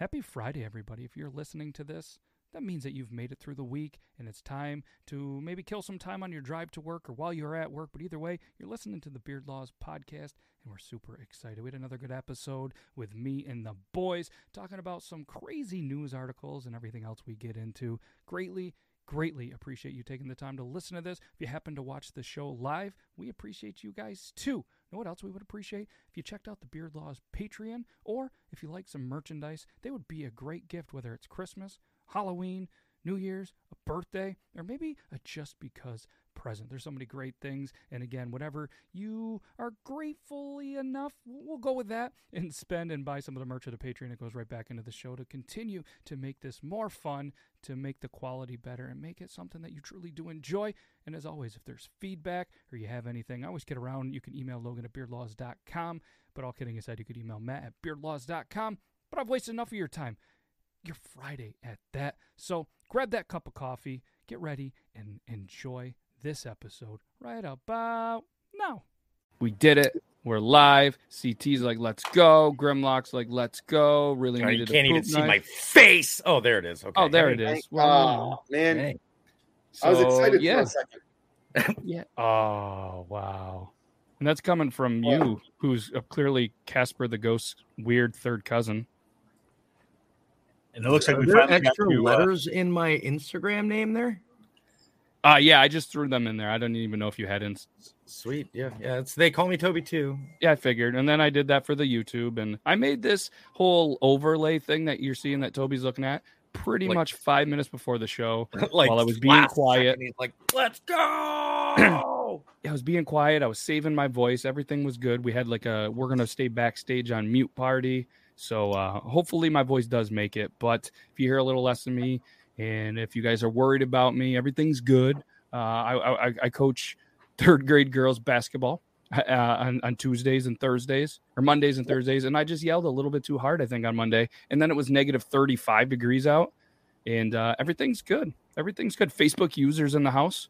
Happy Friday, everybody. If you're listening to this, that means that you've made it through the week and it's time to maybe kill some time on your drive to work or while you're at work. But either way, you're listening to the Beard Laws podcast and we're super excited. We had another good episode with me and the boys talking about some crazy news articles and everything else we get into. Greatly greatly appreciate you taking the time to listen to this. If you happen to watch the show live, we appreciate you guys too. Know what else we would appreciate? If you checked out the Beard Laws Patreon, or if you like some merchandise, they would be a great gift, whether it's Christmas, Halloween, New Year's, a birthday, or maybe a just because present. There's so many great things. And again, whatever you are gratefully enough, we'll go with that and spend and buy some of the merch of the Patreon. It goes right back into the show to continue to make this more fun, to make the quality better, and make it something that you truly do enjoy. And as always, if there's feedback or you have anything, I always get around. You can email Logan at beardlaws.com. But all kidding aside, you could email Matt at beardlaws.com. But I've wasted enough of your time. Your Friday at that. So grab that cup of coffee, get ready, and enjoy this episode right about now. We did it. We're live. CT's like, let's go. Grimlock's like, let's go. Really Oh, you can't even poop see my face. Oh, there it is. Okay. Oh, there it is. Wow. Oh man, Dang. I was so, excited yeah. for a second. Yeah. Oh wow. And that's coming from Yeah. you, who's uh, clearly Casper the Ghost's weird third cousin. And it looks like we there finally got extra to, uh, letters in my Instagram name there? Uh yeah, I just threw them in there. I don't even know if you had ins- Sweet. Yeah. Yeah. It's they call me Toby too. Yeah, I figured. And then I did that for the YouTube and I made this whole overlay thing that you're seeing that Toby's looking at pretty Like- much 5 minutes before the show. like While I was being quiet. second, like, let's go. I was being quiet. I was saving my voice. Everything was good. We had like a we're gonna stay backstage on mute party. So uh, hopefully my voice does make it. But if you hear a little less of me, and if you guys are worried about me, everything's good. Uh, I, I I coach third grade girls basketball uh, on, on Tuesdays and Thursdays, or Mondays and Thursdays, and I just yelled a little bit too hard, I think, on Monday, and then it was negative thirty five degrees out, and uh, everything's good. Everything's good. Facebook users in the house.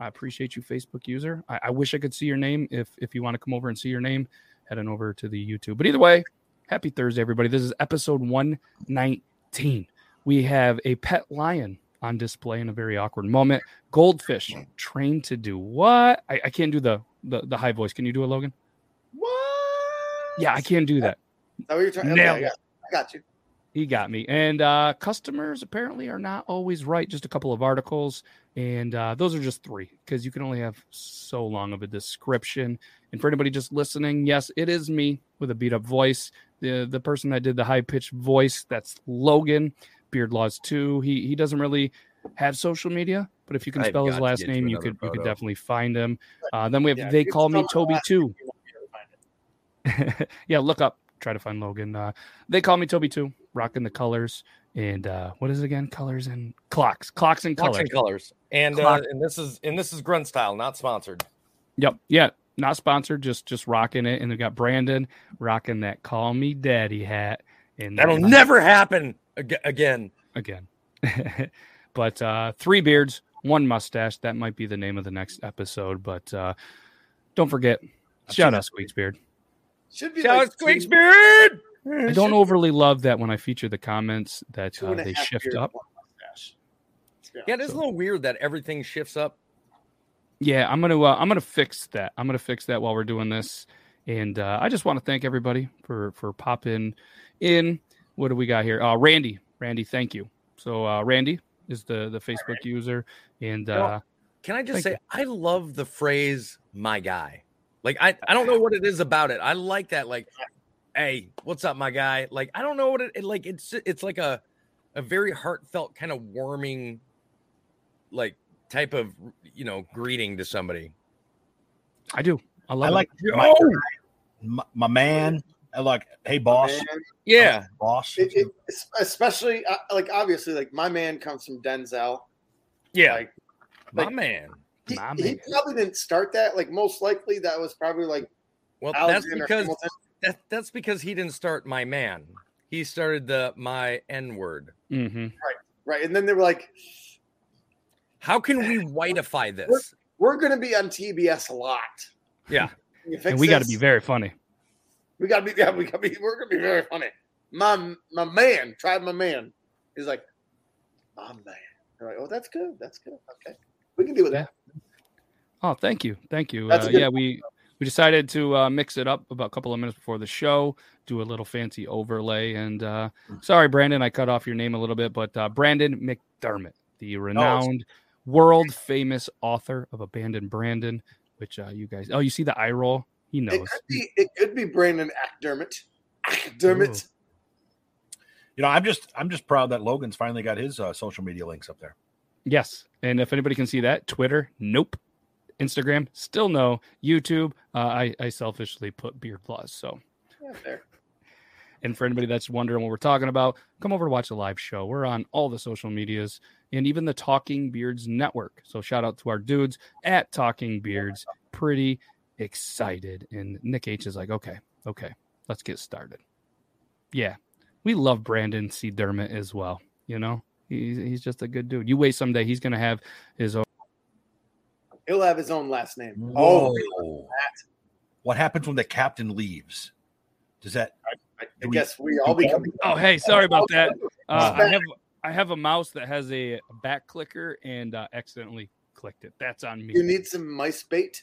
I appreciate you, Facebook user. I, I wish I could see your name. If if you want to come over and see your name, head on over to the YouTube. But either way, happy Thursday, everybody. This is episode 119. We have a pet lion on display in a very awkward moment. Goldfish trained to do what? I, I can't do the, the the high voice. Can you do it, Logan? What? Yeah, I can't do that. That what you're trying? Nailed Okay, I, got, I got you. He got me. And uh, customers apparently are not always right. Just a couple of articles. And uh, those are just three because you can only have so long of a description. And for anybody just listening, yes, it is me with a beat up voice. The the person that did the high pitched voice, that's Logan, Beard Laws 2. He he doesn't really have social media, but if you can I've spell his last name, you another could you could definitely find him. Uh, then we have Yeah, they call me Toby too. name, you won't be able to yeah, look up, try to find Logan. Uh, they call me Toby too, rocking the colors and uh, what is it again? Colors and clocks, clocks and Clocks colors. and colors. And uh, Clock. and this is and this is grunt style, not sponsored. Yep, yeah, not sponsored, just just rocking it. And we got Brandon rocking that "Call Me Daddy" hat, and That'll then- never happen ag- again. again. but uh, three beards, one mustache. That might be the name of the next episode. But uh, don't forget, shout out Squeaks Beard. Should be Shout like out Squeaks two- Beard. I don't overly love that when I feature the comments that uh, they shift beards, up. Yeah. Yeah, it is So- a little weird that everything shifts up. Yeah, I'm gonna uh, I'm gonna fix that. I'm gonna fix that while we're doing this. And uh, I just want to thank everybody for for popping in. What do we got here? Uh, Randy, Randy, thank you. So uh, Randy is the the Facebook user, and You uh, Can I just Thank say I love the phrase "my guy"? Like I, I don't know what it is about it. I like that. Like, hey, what's up, my guy? Like I don't know what it, it like. It's it's like a a very heartfelt kind of warming, like type of you know greeting to somebody. I do. I love I it. like my, my, my man. I like, hey, boss. Man, Yeah, Boss. it, it, especially uh, like obviously like my man comes from Denzel. yeah, Like my like- man. he, My he man. probably didn't start that. Like most likely that was probably like Well, that's because Hamilton. that, that's because he didn't start my man. He started the my N word. hmm right, and then they were like, How can we whiteify this? "We're going to be on TBS a lot." Yeah. And we got to be very funny. We got to be. Yeah, we got to be. We're to be very funny. my my man, tried my man. He's like, my man. They're like, oh, that's good. That's good. Okay, we can deal with that. Oh, thank you, thank you. That's Uh, yeah, we we decided to uh, mix it up about a couple of minutes before the show, do a little fancy overlay. And uh, sorry, Brandon, I cut off your name a little bit, but uh, Brandon McDermott, the renowned, world famous author of Abandoned Brandon, which uh, you guys, oh, you see the eye roll? He It could be. It could be Brandon Ackdermott. Ackdermott. You know, I'm just I'm just proud that Logan's finally got his uh, social media links up there. Yes. And if anybody can see that, Twitter, nope. Instagram, still no. YouTube, uh, I, I selfishly put Beard Plus. So Yeah, fair. And for anybody that's wondering what we're talking about, come over to watch the live show. We're on all the social medias and even the Talking Beards Network. So shout out to our dudes at Talking Beards. Pretty excited. And Nick H is like, okay, okay, let's get started. Yeah, we love Brandon C. Dermott as well. You know, he's, he's just a good dude. You wait someday, he's going to have his own. He'll have his own last name. Oh, what happens when the captain leaves? Does that I, I guess we all become. Oh, hey, sorry about that. Uh, I have I have a mouse that has a back clicker and uh, accidentally clicked it. That's on me. You need some mice bait.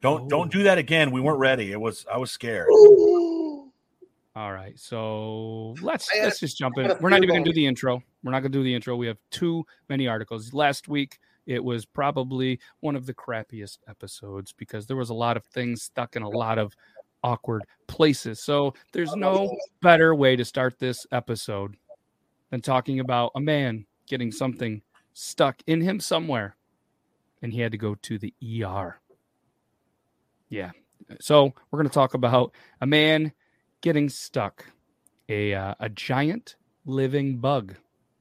Don't don't do that again? We weren't ready. It was I was scared. Ooh. All right, so let's had let's just jump in. We're not even gonna do the intro. We're not gonna do the intro. We have too many articles. Last week it was probably one of the crappiest episodes because there was a lot of things stuck in a lot of awkward places. So there's no better way to start this episode than talking about a man getting something stuck in him somewhere and he had to go to the ER. Yeah. So we're going to talk about a man getting stuck, a uh, a giant living bug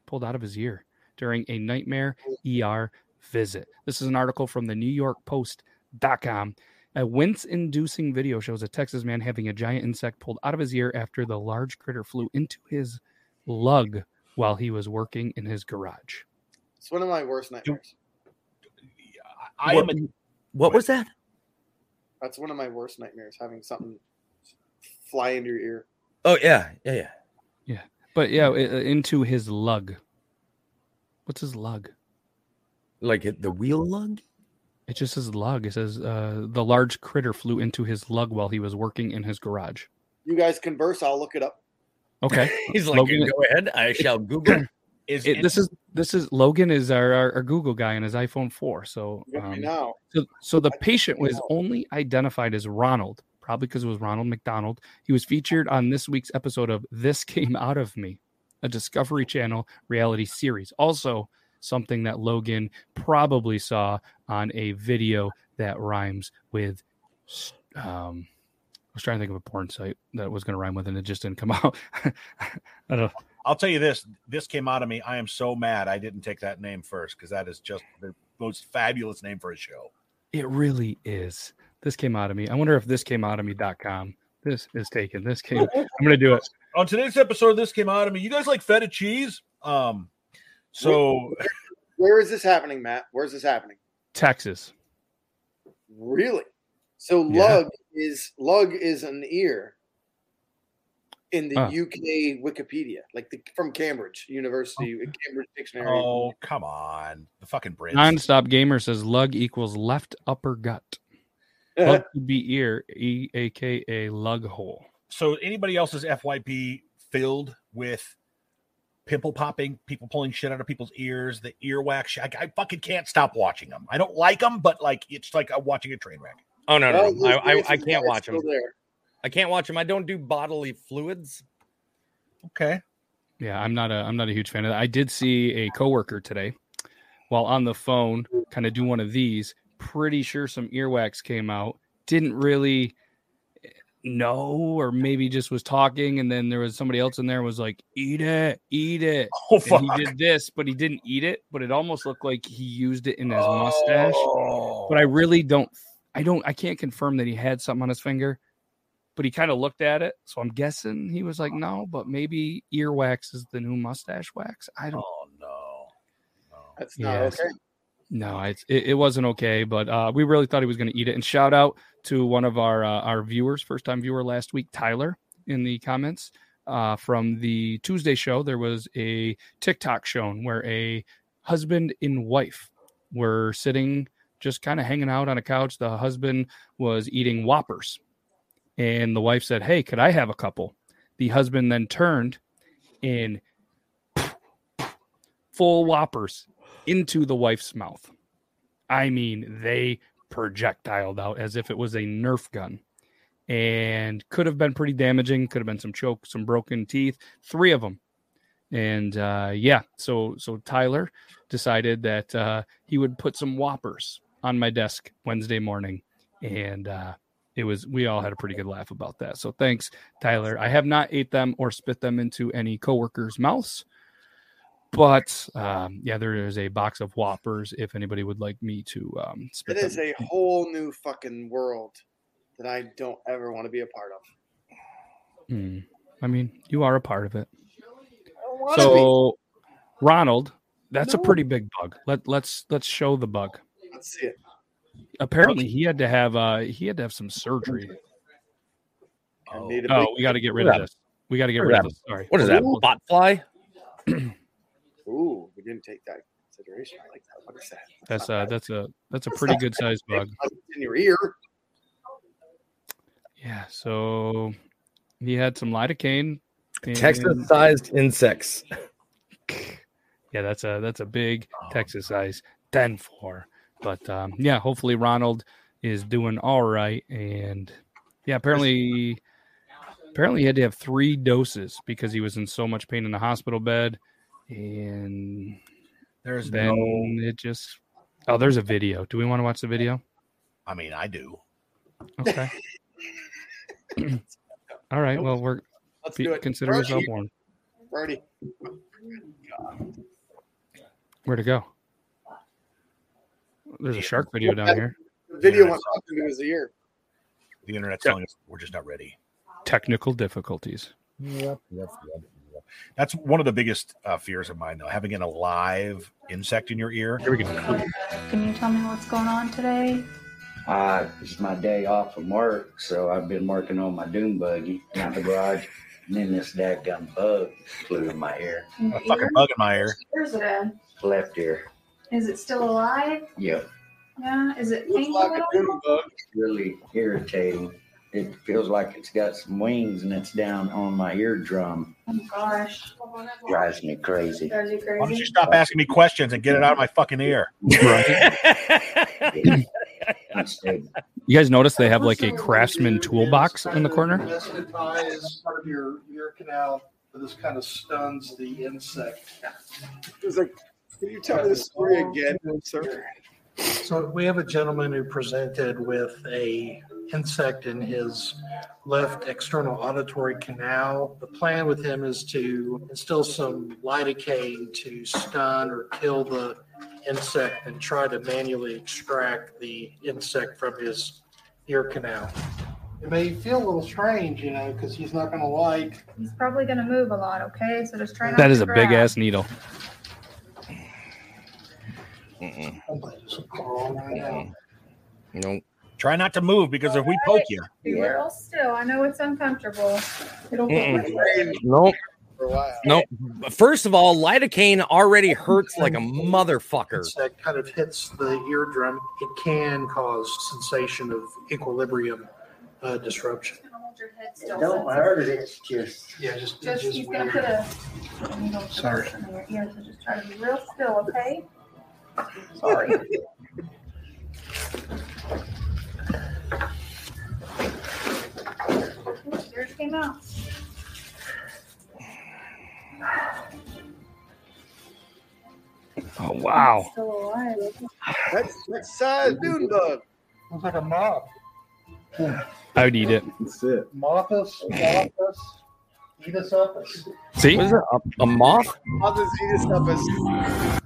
pulled out of his ear during a nightmare ER visit. This is an article from the New York Post.com. A wince inducing video shows a Texas man having a giant insect pulled out of his ear after the large critter flew into his lug while he was working in his garage. It's one of my worst nightmares. I What- am a, What was that? That's one of my worst nightmares. Having something fly into your ear. Oh yeah, yeah, yeah. Yeah. But yeah, uh, into his lug. What's his lug? Like the wheel lug. It just says lug. It says uh, the large critter flew into his lug while he was working in his garage. You guys converse. I'll look it up. Okay. He's like, Logan- go ahead. I shall Google. is It, this is this is Logan is our, our, our Google guy on his iPhone 4. So Look at me um, now. so, so the I patient was out. only identified as Ronald, probably because it was Ronald McDonald. He was featured on this week's episode of This Came Out of Me, a Discovery Channel reality series. Also, something that Logan probably saw on a video that rhymes with. Um, I was trying to think of a porn site that was going to rhyme with, and it just didn't come out. I don't know. I'll tell you this. This came out of me. I am so mad I didn't take that name first because that is just the most fabulous name for a show. It really is. This came out of me. I wonder if this came out of me.com. This is taken. This came. I'm going to do it. On today's episode, this came out of me. You guys like feta cheese? Um, so Where is this happening, Matt? Where's this happening? Texas. Really? So Yeah. lug is lug is an ear in the Huh. UK Wikipedia, like the, from Cambridge University, oh. Cambridge Dictionary. oh come on, the fucking Brits. Nonstop gamer says lug equals left upper gut. Lug could be ear, e a k a lug hole. so anybody else's FYP filled with pimple popping, people pulling shit out of people's ears, the earwax. shit. I, I fucking can't stop watching them. I don't like them, but like it's like I'm watching a train wreck. Oh no, no, Well, no. I, I, I can't watch them. There. I can't watch them. I don't do bodily fluids. Okay. Yeah, I'm not a I'm not a huge fan of that. I did see a coworker today while on the phone, kind of do one of these. Pretty sure some earwax came out. Didn't really eh, know, or maybe just was talking, and then there was somebody else in there was like, "Eat it, eat it." Oh fuck. And he did this, but he didn't eat it. But it almost looked like he used it in his mustache. Oh. But I oh. really don't. I don't. I can't confirm that he had something on his finger. But he kind of looked at it, so I'm guessing he was like, "No," but maybe earwax is the new mustache wax. I don't. Oh no. No. That's not Yes. okay. No, it's, it it wasn't okay. But uh, we really thought he was going to eat it. And shout out to one of our uh, our viewers, first time viewer last week, Tyler, in the comments. uh, from the Tuesday show, there was a TikTok shown where a husband and wife were sitting just kind of hanging out on a couch. The husband was eating Whoppers, and the wife said, Hey, could I have a couple? The husband then turned and full Whoppers into the wife's mouth. I mean, they projectiled out as if it was a Nerf gun and could have been pretty damaging. Could have been some choke, some broken teeth, three of them. And uh, yeah, so so Tyler decided that uh, he would put some Whoppers on my desk Wednesday morning, and uh, it was we all had a pretty good laugh about that. So thanks, Tyler. I have not ate them or spit them into any coworkers' mouths, but um, yeah, there is a box of Whoppers if anybody would like me to um, spit It them. a whole new fucking world that I don't ever want to be a part of. Hmm. I mean, you are a part of it. I don't want to So, Ronald, that's a pretty big bug. Let let's let's show the bug. Let's see it. Apparently, he had to have uh he had to have some surgery. I need a Oh, we got to get rid of this. We got to get rid of this. Sorry. What is that? Ooh. Bot fly? Ooh, we didn't take that consideration. I like that. What is that? That's not uh bad. that's a that's a pretty not good sized bug. In your ear. Yeah. So he had some lidocaine. and- Texas sized insects. Yeah, that's a that's a big Texas size ten four. But um, yeah, hopefully Ronald is doing all right. And yeah, apparently apparently he had to have three doses because he was in so much pain in the hospital bed. And There's then no. it just oh, there's a video. Do we want to watch the video? I mean, I do. Okay. all right. Well, we're Let's be, do it. consider yourself warned. we're. Where to go? There's a shark video down here. The video Yeah, went up into his ear. The internet's Yeah. telling us we're just not ready. Technical difficulties. Yep, yep, yep, yep. That's one of the biggest uh, fears of mine, though. Having an alive insect in your ear. Here we go. Can you tell me what's going on today? Uh, it's my day off from work, so I've been working on my doom buggy out in the garage. And then this dadgum bug flew in my ear, A fucking ear? bug in my ear. Where's it in? left ear. Is it still alive? Yeah. Yeah. Is it Looks painful like a all? doom bug. really irritating. It feels like it's got some wings and it's down on my eardrum. Oh gosh. Drives me crazy. Drives you Why don't you crazy. stop asking me questions and get it out of my fucking ear? Unstable. You guys notice they have like a craftsman toolbox in the corner? Anesthetize part of your ear canal, but this kind of stuns the insect. He was like, "Can you tell me this story again, sir?" So we have a gentleman who presented with a insect in his left external auditory canal. The plan with him is to instill some lidocaine to stun or kill the insect and try to manually extract the insect from his ear canal. It may feel a little strange, you know, because he's not going to like He's probably gonna move a lot. Okay, so just try not That to is a big ass needle. Mm-mm. Mm-mm. Nope. Try not to move because if we poke you, Be real still. I know it's uncomfortable. It'll Nope. For a while. Nope. First of all, lidocaine already hurts like a motherfucker. insect kind of hits the eardrum, it can cause sensation of equilibrium uh, disruption. Hold your head still. Don't hurt it, it's just Yeah, just, Just, just he's gonna put a. a needle Sorry. in your ear, so just try to be real still, okay? Sorry. Oops, Yours came out. Oh wow. Still alive. That's that's uh, dune bug. Looks like a moth. I would eat it. Mothus, mothus, Edis opus. See? What is it? A, a moth? How does he just up his?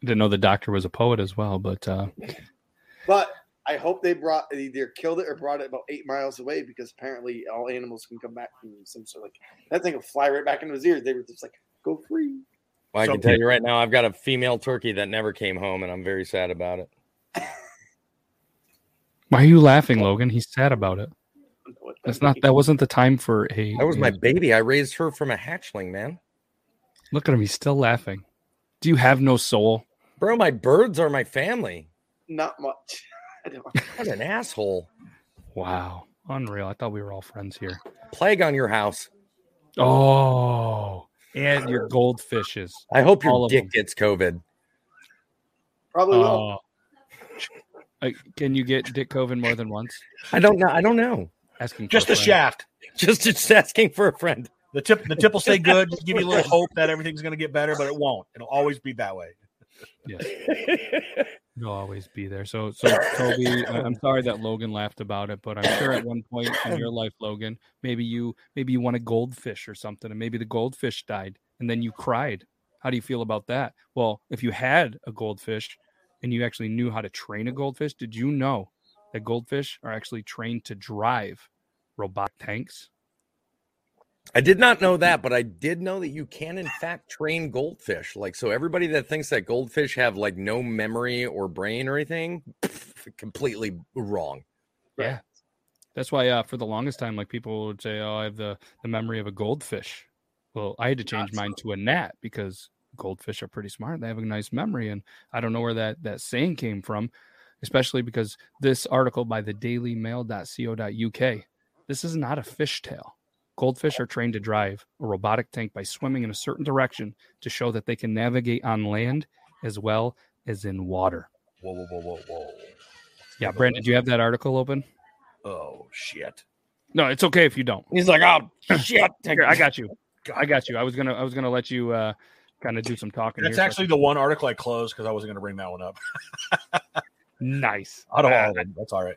Didn't know the doctor was a poet as well, but uh But I hope they brought either killed it or brought it about eight miles away because apparently all animals can come back from some sort of like that thing will fly right back into his ears. They were just like, go free. Well, I So- can tell you right now, I've got a female turkey that never came home, and I'm very sad about it. why are you laughing, Logan? He's sad about it. I know it. That's not. That wasn't the time for a. That was my baby. I raised her from a hatchling, man. Look at him. He's still laughing. Do you have no soul? Bro, my birds are my family. Not much. I don't. What an asshole. Wow, unreal. I thought we were all friends here. Plague on your house. Oh, and your goldfishes. I hope your of dick them. gets COVID. Probably will. Uh, can you get Dick Coven more than once? I don't know. I don't know. Asking Just a a shaft. Just, just asking for a friend. The tip the tip will stay good, give you a little hope that everything's gonna get better, but it won't. It'll always be that way. Yes, you'll always be there. So, so Toby, I'm sorry that Logan laughed about it, but I'm sure at one point in your life, Logan, maybe you maybe you won a goldfish or something, and maybe the goldfish died, and then you cried. How do you feel about that? Well, if you had a goldfish and you actually knew how to train a goldfish, did you know that goldfish are actually trained to drive robotic tanks? I did not know that, but I did know that you can, in fact, train goldfish. Like, so everybody that thinks that goldfish have like no memory or brain or anything, pff, completely wrong. Yeah. That's why uh, for the longest time, like people would say, "Oh, I have the the memory of a goldfish." Well, I had to change mine to a gnat because goldfish are pretty smart. They have a nice memory, and I don't know where that that saying came from, especially because this article by the DailyMail.co.uk. This is not a fishtail. Goldfish are trained to drive a robotic tank by swimming in a certain direction to show that they can navigate on land as well as in water. Whoa, whoa, whoa, whoa, whoa. Yeah, Brandon, do you have that article open? Oh shit. No, it's okay if you don't. He's like, oh shit. Here, I got you. I got you. I was gonna I was gonna let you uh kind of do some talking. That's here, so actually can- the one article I closed because I wasn't gonna bring that one up. nice. Out of Uh, all of them, that's all right.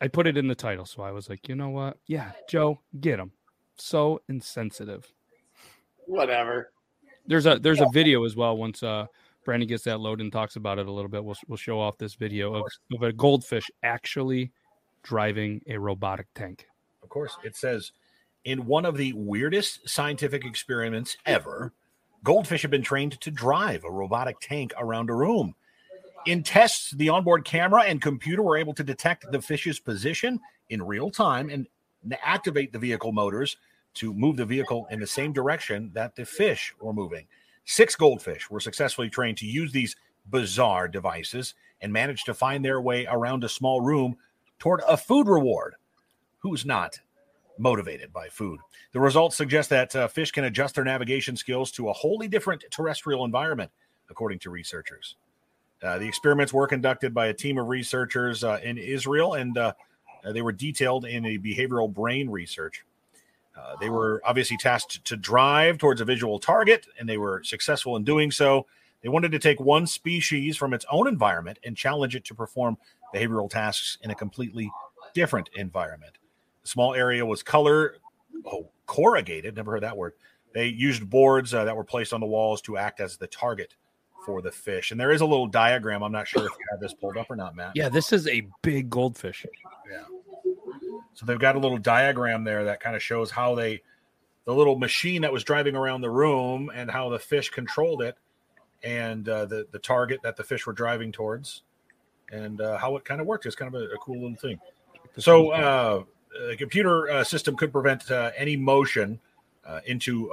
I put it in the title, so I was like, you know what? Yeah, Joe, get him. So insensitive. Whatever. There's a there's a video as well. Once uh Brandon gets that load and talks about it a little bit, we'll we'll show off this video of, of a goldfish actually driving a robotic tank. Of course, it says in one of the weirdest scientific experiments ever, goldfish have been trained to drive a robotic tank around a room. In tests, the onboard camera and computer were able to detect the fish's position in real time and activate the vehicle motors to move the vehicle in the same direction that the fish were moving. Six goldfish were successfully trained to use these bizarre devices and managed to find their way around a small room toward a food reward. Who's not motivated by food? The results suggest that uh, fish can adjust their navigation skills to a wholly different terrestrial environment, according to researchers. Uh, the experiments were conducted by a team of researchers uh, in Israel, and uh, they were detailed in a behavioral brain research. Uh, they were obviously tasked to drive towards a visual target, and they were successful in doing so. They wanted to take one species from its own environment and challenge it to perform behavioral tasks in a completely different environment. The small area was color oh, corrugated. Never heard that word. They used boards uh, that were placed on the walls to act as the target for the fish. And there is a little diagram. I'm not sure if you have this pulled up or not, Matt. Yeah, this is a big goldfish. So they've got a little diagram there that kind of shows how they, the little machine that was driving around the room and how the fish controlled it and uh, the, the target that the fish were driving towards and uh, how it kind of worked. It's kind of a, a cool little thing. So uh, a computer uh, system could prevent uh, any motion uh, into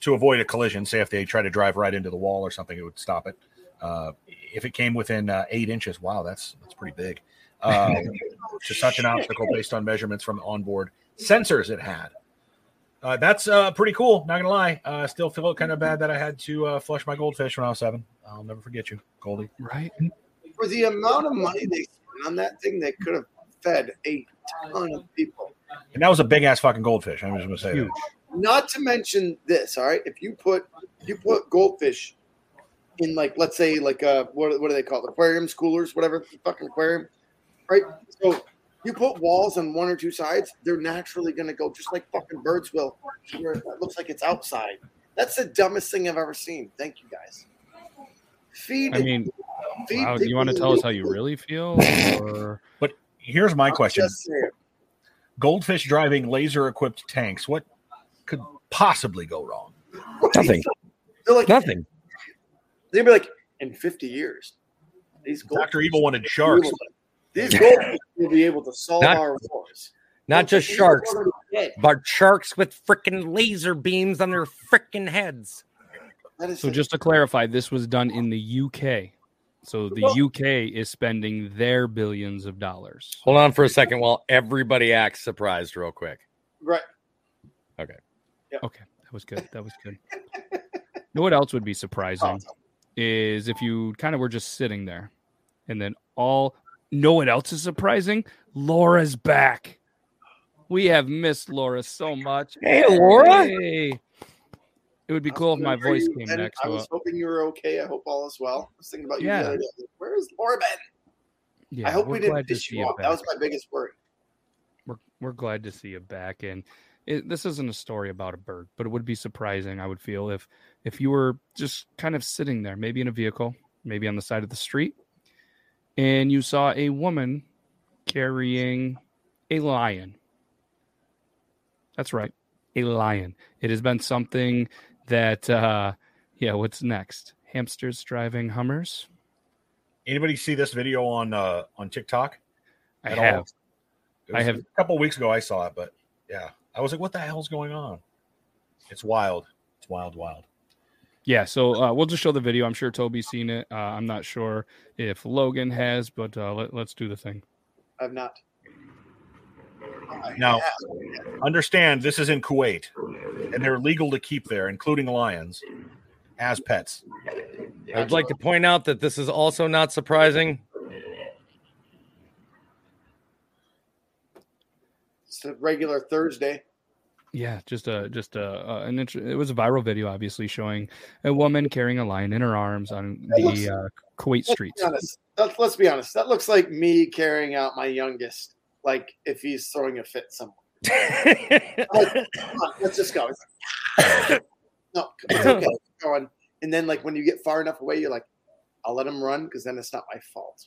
to avoid a collision. Say if they try to drive right into the wall or something, it would stop it. If it came within eight inches, wow, that's that's pretty big. Um, to such an obstacle based on measurements from onboard sensors it had. Uh, that's uh, pretty cool. Not gonna lie, uh, I still feel kind of bad that I had to uh, flush my goldfish when I was seven. I'll never forget you, Goldie. Right? For the amount of money they spent on that thing, they could have fed a ton of people. And that was a big ass fucking goldfish. I'm just gonna say Huge. that. Not to mention this, all right? If you put you put goldfish in like let's say like uh what what do they call it? Aquariums, coolers, whatever fucking aquarium, right? So you put walls on one or two sides, they're naturally gonna go just like fucking birds will, where it looks like it's outside. That's the dumbest thing I've ever seen. Thank you guys. Feed. I mean, feed wow, you want to tell us how you really feel? Or But here's my question: Just saying. Goldfish driving laser-equipped tanks. What could possibly go wrong? Nothing. They're like Nothing. they'd be like in 50 years. These Doctor Evil wanted will sharks. able to- These goldfish will be able to solve Not- our wars. Not just sharks, but sharks with freaking laser beams on their freaking heads. So just to clarify, this was done in the UK. So the UK is spending their billions of dollars. Hold on for a second while everybody acts surprised, real quick. right. Okay, Yep. Okay. that was good. That was good. you know what else would be surprising is if you kind of were just sitting there, and then all. No one else is surprising. Laura's back. We have missed Laura so much. Hey, Laura. Hey. It would be cool if my voice you came been. next. I was a- hoping you were okay. I hope all is well. I was thinking about you Yeah. the other day. Where is Laura been? yeah, I hope we're didn't glad piss you you off. back. That was my biggest worry. we're we're glad to see you back and it, this isn't a story about a bird but it would be surprising i would feel if if you were just kind of sitting there maybe in a vehicle maybe on the side of the street and you saw a woman carrying a lion that's right a lion it has been something that uh yeah what's next hamsters driving hummers Anybody see this video on uh on TikTok? i have I have- a couple weeks ago. I saw it, but yeah, I was like, "What the hell's going on?" It's wild. It's wild, wild. Yeah, so uh, we'll just show the video. I'm sure Toby's seen it. Uh, I'm not sure if Logan has, but uh, let, let's do the thing. I've not. Now- Understand, this is in Kuwait, and they're legal to keep there, including lions, as pets. I'd like to point out that this is also not surprising. It's a regular Thursday. Yeah, just a just a uh, an int- it was a viral video, obviously showing a woman carrying a lion in her arms on That looks- the uh, Kuwait Let's be streets. honest. Let's, let's be honest. That looks like me carrying out my youngest, like if he's throwing a fit somewhere. Come on, let's just go. Like, no, it's okay. Going. And then, like when you get far enough away, you're like, "I'll let him run because then it's not my fault."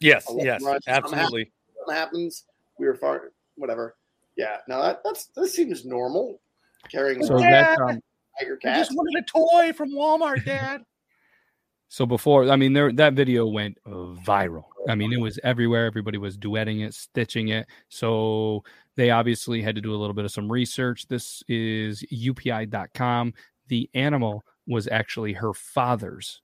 yes, yes, him run. I'm absolutely. What happens? We were far, whatever. Yeah, no, that, that's that seems normal. Carrying So a that's um, tiger I cat. just wanted a toy from Walmart, Dad. so before I mean there that video went viral. I mean it was everywhere. Everybody was duetting it, stitching it. So they obviously had to do a little bit of some research. This is upi.com. The animal was actually her father's.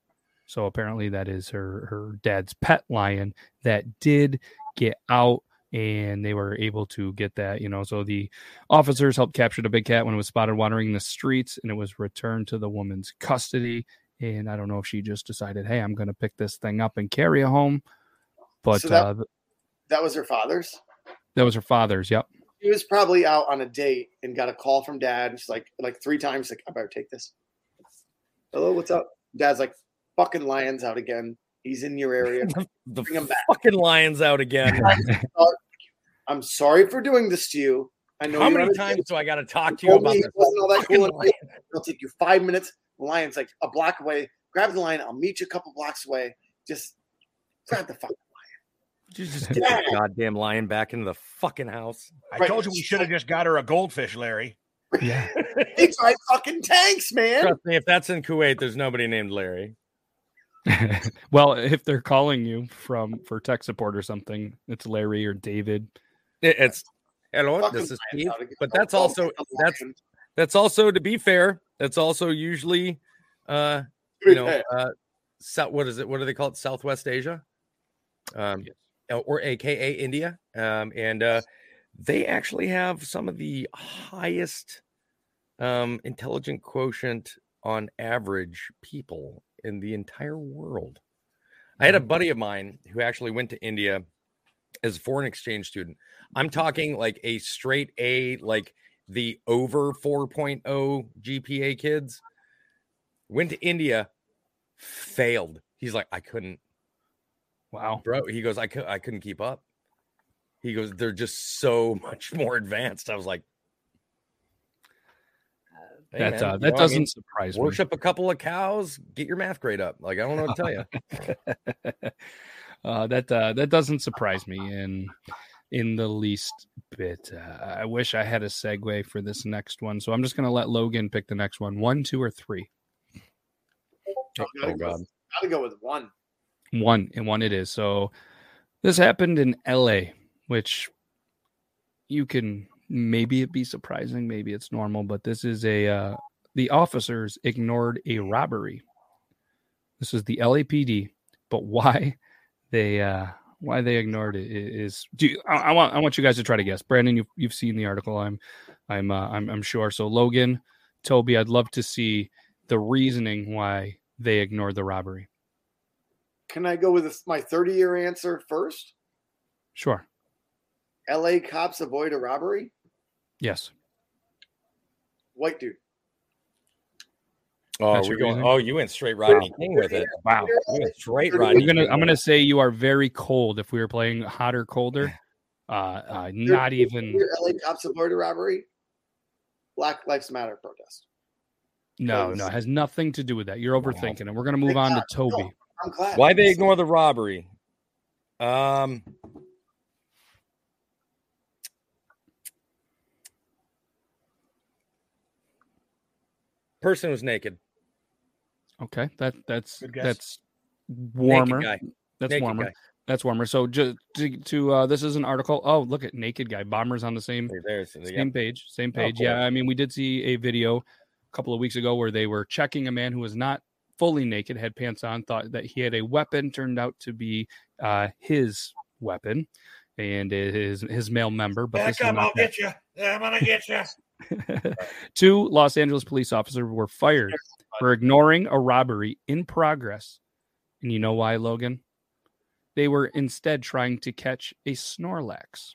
So apparently that is her her dad's pet lion that did get out and they were able to get that, you know. So the officers helped capture the big cat when it was spotted wandering the streets and it was returned to the woman's custody. And I don't know if she just decided, hey, I'm going to pick this thing up and carry it home. But So that- uh, That was her father's. that was her father's. Yep. He was probably out on a date and got a call from dad. She's like, like three times, like, I better take this. Hello, what's up? Dad's like, fucking lions out again. He's in your area. The Bring him back. fucking lions out again. I'm sorry for doing this to you. I know How many times date. do I got to talk to You you about this? it wasn't all that cool. It'll take you five minutes. The lion's like a block away. Grab the lion. I'll meet you a couple blocks away. Just grab the fuck. You just get the goddamn lion back into the fucking house. I Right. told you we should have just got her a goldfish, Larry. Yeah. It's my fucking tanks, man. Trust me, if that's in Kuwait, there's nobody named Larry. well, if they're calling you from for tech support or something, it's Larry or David. It's hello, Fucking this is lions Steve. But that's Oh, also that's that's also to be fair. That's also usually, uh, you know, uh, so, what is it? What do they call it? Southwest Asia, um, Yes. or AKA India, um, and uh, they actually have some of the highest um, intelligent quotient on average people in the entire world. I had a mm-hmm. buddy of mine who actually went to India as a foreign exchange student. I'm talking like a straight A, like the over 4.0 GPA kids. Went to India, failed. He's like, I couldn't, Wow. bro. He goes, I, cou- I couldn't keep up. He goes, they're just so much more advanced. I was like, "Hey, that man, uh, you that know, doesn't mean, surprise me. worship a couple of cows, get your math grade up. Like, I don't know what to tell you. uh, that uh, that doesn't surprise me in in the least bit. Uh, I wish I had a segue for this next one, so I'm just going to let Logan pick the next one. One, two, or three. Oh, Oh, God. Gotta go with one. One and one it is. So this happened in L.A., which you can maybe it be surprising, maybe it's normal, but this is a uh, the officers ignored a robbery. This is the LAPD, but why they uh why they ignored it is do you, I, I want I want you guys to try to guess. Brandon, you've you've seen the article. I'm I'm uh, I'm I'm sure. So Logan, Toby, I'd love to see the reasoning why they ignored the robbery. Can I go with this- my 30 year answer first? Sure. LA cops avoid a robbery? Yes. White dude. Oh, we're going. Oh, you went straight Rodney King with it. Wow. You went straight I'm Rodney. I'm gonna King I'm gonna say you are very cold. If we were playing hotter, colder, uh, uh not even LA cops avoid a robbery? Black Lives Matter protest. no, no, it has nothing to do with that. You're overthinking it. We're gonna move on to Toby. No, I'm glad. Why they ignore the robbery? Um, person was naked. Okay, that that's that's warmer. That's Naked warmer. guy. That's warmer. So just to, to uh, this is an article. Oh, look at naked guy. Bombers on the same There's the same page. Same Oh, page. cool. Yeah, I mean, we did see a video a couple of weeks ago where they were checking a man who was not fully naked, had pants on, thought that he had a weapon. Turned out to be uh, his weapon and his his male member. But this is not that. you. I'm gonna get you. Two Los Angeles police officers were fired for ignoring a robbery in progress. And you know why, Logan? They were instead trying to catch a Snorlax.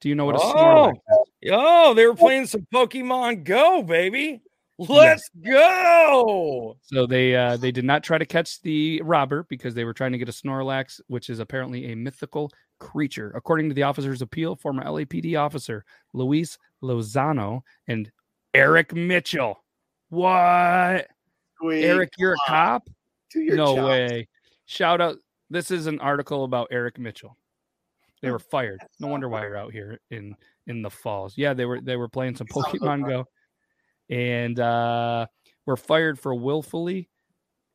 Do you know what a Oh, Snorlax is? Yo, they were playing some Pokemon Go, baby. Let's go. So they uh, they did not try to catch the robber because they were trying to get a Snorlax, which is apparently a mythical creature. According to the officer's appeal, former LAPD officer Luis Lozano and Eric Mitchell. What? Sweet. Eric, you're a cop? No job. way. Shout out. This is an article about Eric Mitchell. They were fired. No wonder why you're out here in in the falls. Yeah, they were they were playing some Pokemon. Go, and uh, were fired for willfully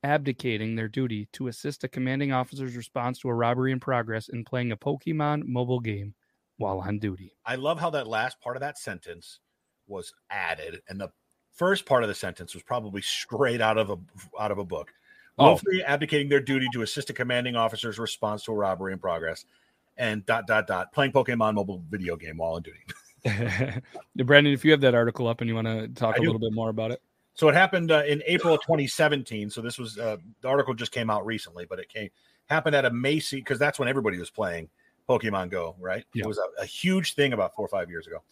abdicating their duty to assist a commanding officer's response to a robbery in progress and playing a Pokemon mobile game while on duty. I love how that last part of that sentence was added, and the first part of the sentence was probably straight out of a out of a book. Oh. Abdicating their duty to assist a commanding officer's response to a robbery in progress, and dot dot dot playing Pokemon mobile video game while on duty. Brandon, if you have that article up and you want to talk I a do. little bit more about it. So it happened uh, in April of 2017. So this was uh, the article just came out recently, but it came happened at a Macy because that's when everybody was playing Pokemon Go, right? Yeah. It was a, a huge thing about four or five years ago.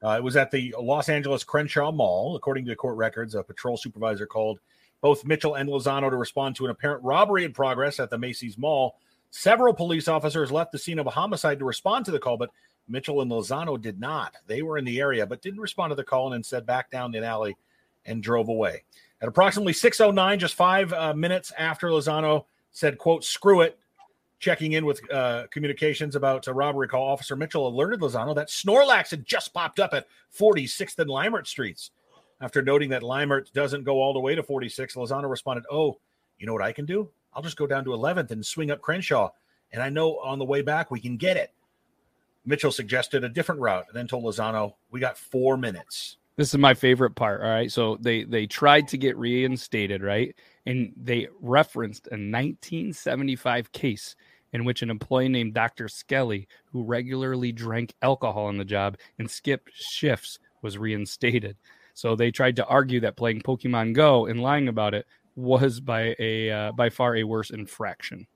Uh, it was at the Los Angeles Crenshaw Mall. According to court records, a patrol supervisor called both Mitchell and Lozano to respond to an apparent robbery in progress at the Macy's Mall. Several police officers left the scene of a homicide to respond to the call, but Mitchell and Lozano did not. They were in the area, but didn't respond to the call and instead back down the alley and drove away. At approximately 6:09, just five uh, minutes after Lozano said, "quote Screw it," checking in with uh, communications about a robbery call, Officer Mitchell alerted Lozano that Snorlax had just popped up at 46th and Leimert Streets. After noting that Leimert doesn't go all the way to 46, Lozano responded, "Oh, you know what I can do? I'll just go down to 11th and swing up Crenshaw, and I know on the way back we can get it." Mitchell suggested a different route and then told Lozano, "We got four minutes." This is my favorite part. All right. So they they tried to get reinstated, right? And they referenced a 1975 case in which an employee named Dr. Skelly, who regularly drank alcohol on the job and skipped shifts, was reinstated. So they tried to argue that playing Pokemon Go and lying about it was by a uh, by far a worse infraction.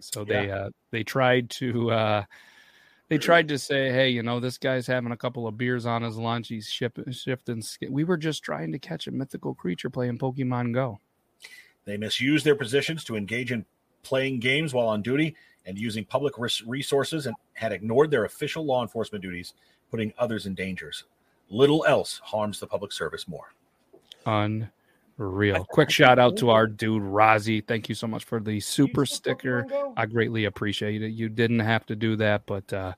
So they uh, they tried to uh, they tried to say, hey, you know, this guy's having a couple of beers on his lunch. He's ship, shifting. sk- We were just trying to catch a mythical creature playing Pokemon Go. They misused their positions to engage in playing games while on duty and using public res- resources and had ignored their official law enforcement duties, putting others in dangers. Little else harms the public service more. Unreal. Quick shout out to our dude Rozzy. Thank you so much for the super sticker. I greatly appreciate it. You didn't have to do that, but uh,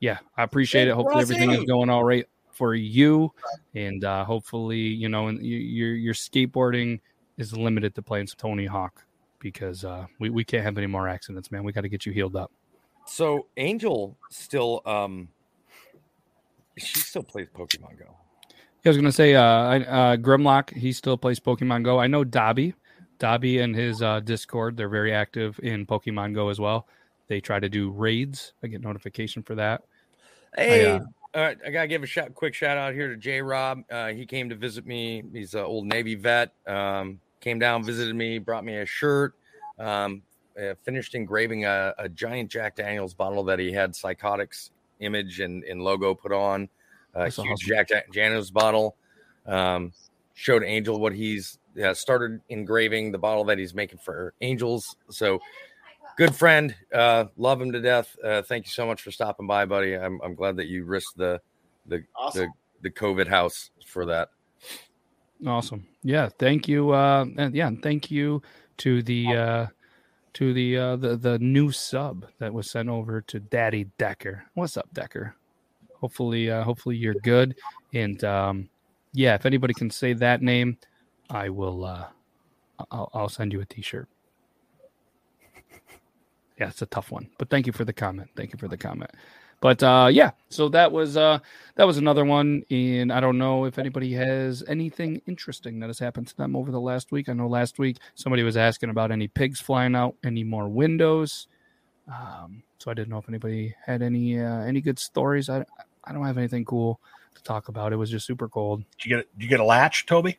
yeah, I appreciate it. Hopefully everything is going all right for you, and uh, hopefully you know, and you- your your skateboarding is limited to playing some Tony Hawk because uh, we we can't have any more accidents, man. We got to get you healed up. so Angel still um she still plays Pokemon Go. I was gonna say, uh, uh, Grimlock. He still plays Pokemon Go. I know Dobby, Dobby and his uh, Discord. They're very active in Pokemon Go as well. They try to do raids. I get notification for that. Hey, uh, all right, I gotta give a shout, quick shout out here to J Rob. Uh, he came to visit me. He's an old Navy vet. Um, came down, visited me, brought me a shirt. Um, uh, finished engraving a, a giant Jack Daniels bottle that he had Psychotics image and, and logo put on. A That's huge awesome. Jack, Janos bottle. Um, showed Angel what he's uh, started engraving the bottle that he's making for Angels. So good friend. Uh, love him to death. Uh, thank you so much for stopping by, buddy. I'm, I'm glad that you risked the the Awesome. the, the COVID house for that. Awesome. Yeah. Thank you. Uh, and yeah. and Thank you to the uh, to the uh, the the new sub that was sent over to Daddy Decker. What's up, Decker? Hopefully, uh, hopefully you're good. And um, yeah, if anybody can say that name, I will. Uh, I'll, I'll send you a T-shirt. Yeah, it's a tough one, but thank you for the comment. Thank you for the comment. But uh, yeah, so that was uh, that was another one. And I don't know if anybody has anything interesting that has happened to them over the last week. I know last week somebody was asking about any pigs flying out, any more windows. Um, so I didn't know if anybody had any uh, any good stories. I I don't have anything cool to talk about. It was just super cold. Did you get did you get a latch, Toby?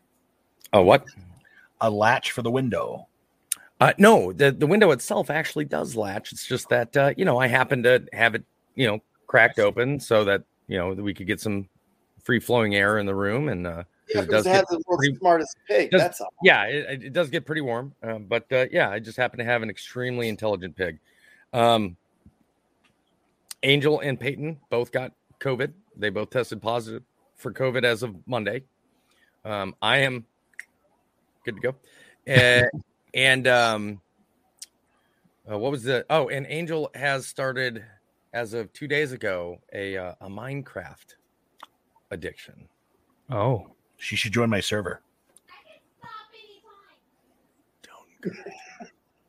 Oh, what? A latch for the window. Uh, no, the the window itself actually does latch. It's just that uh, you know I happen to have it you know cracked open so that you know we could get some free flowing air in the room and uh, Yeah, it does it has get the world's pretty- smartest pig. does- That's all. yeah, it, it does get pretty warm. Um, but uh, yeah, I just happen to have an extremely intelligent pig. Um, Angel and Peyton both got COVID. They both tested positive for COVID as of Monday. Um, I am good to go. Uh, and um, uh, what was the? Oh, and Angel has started as of two days ago a uh, a Minecraft addiction. Oh, She should join my server. Don't.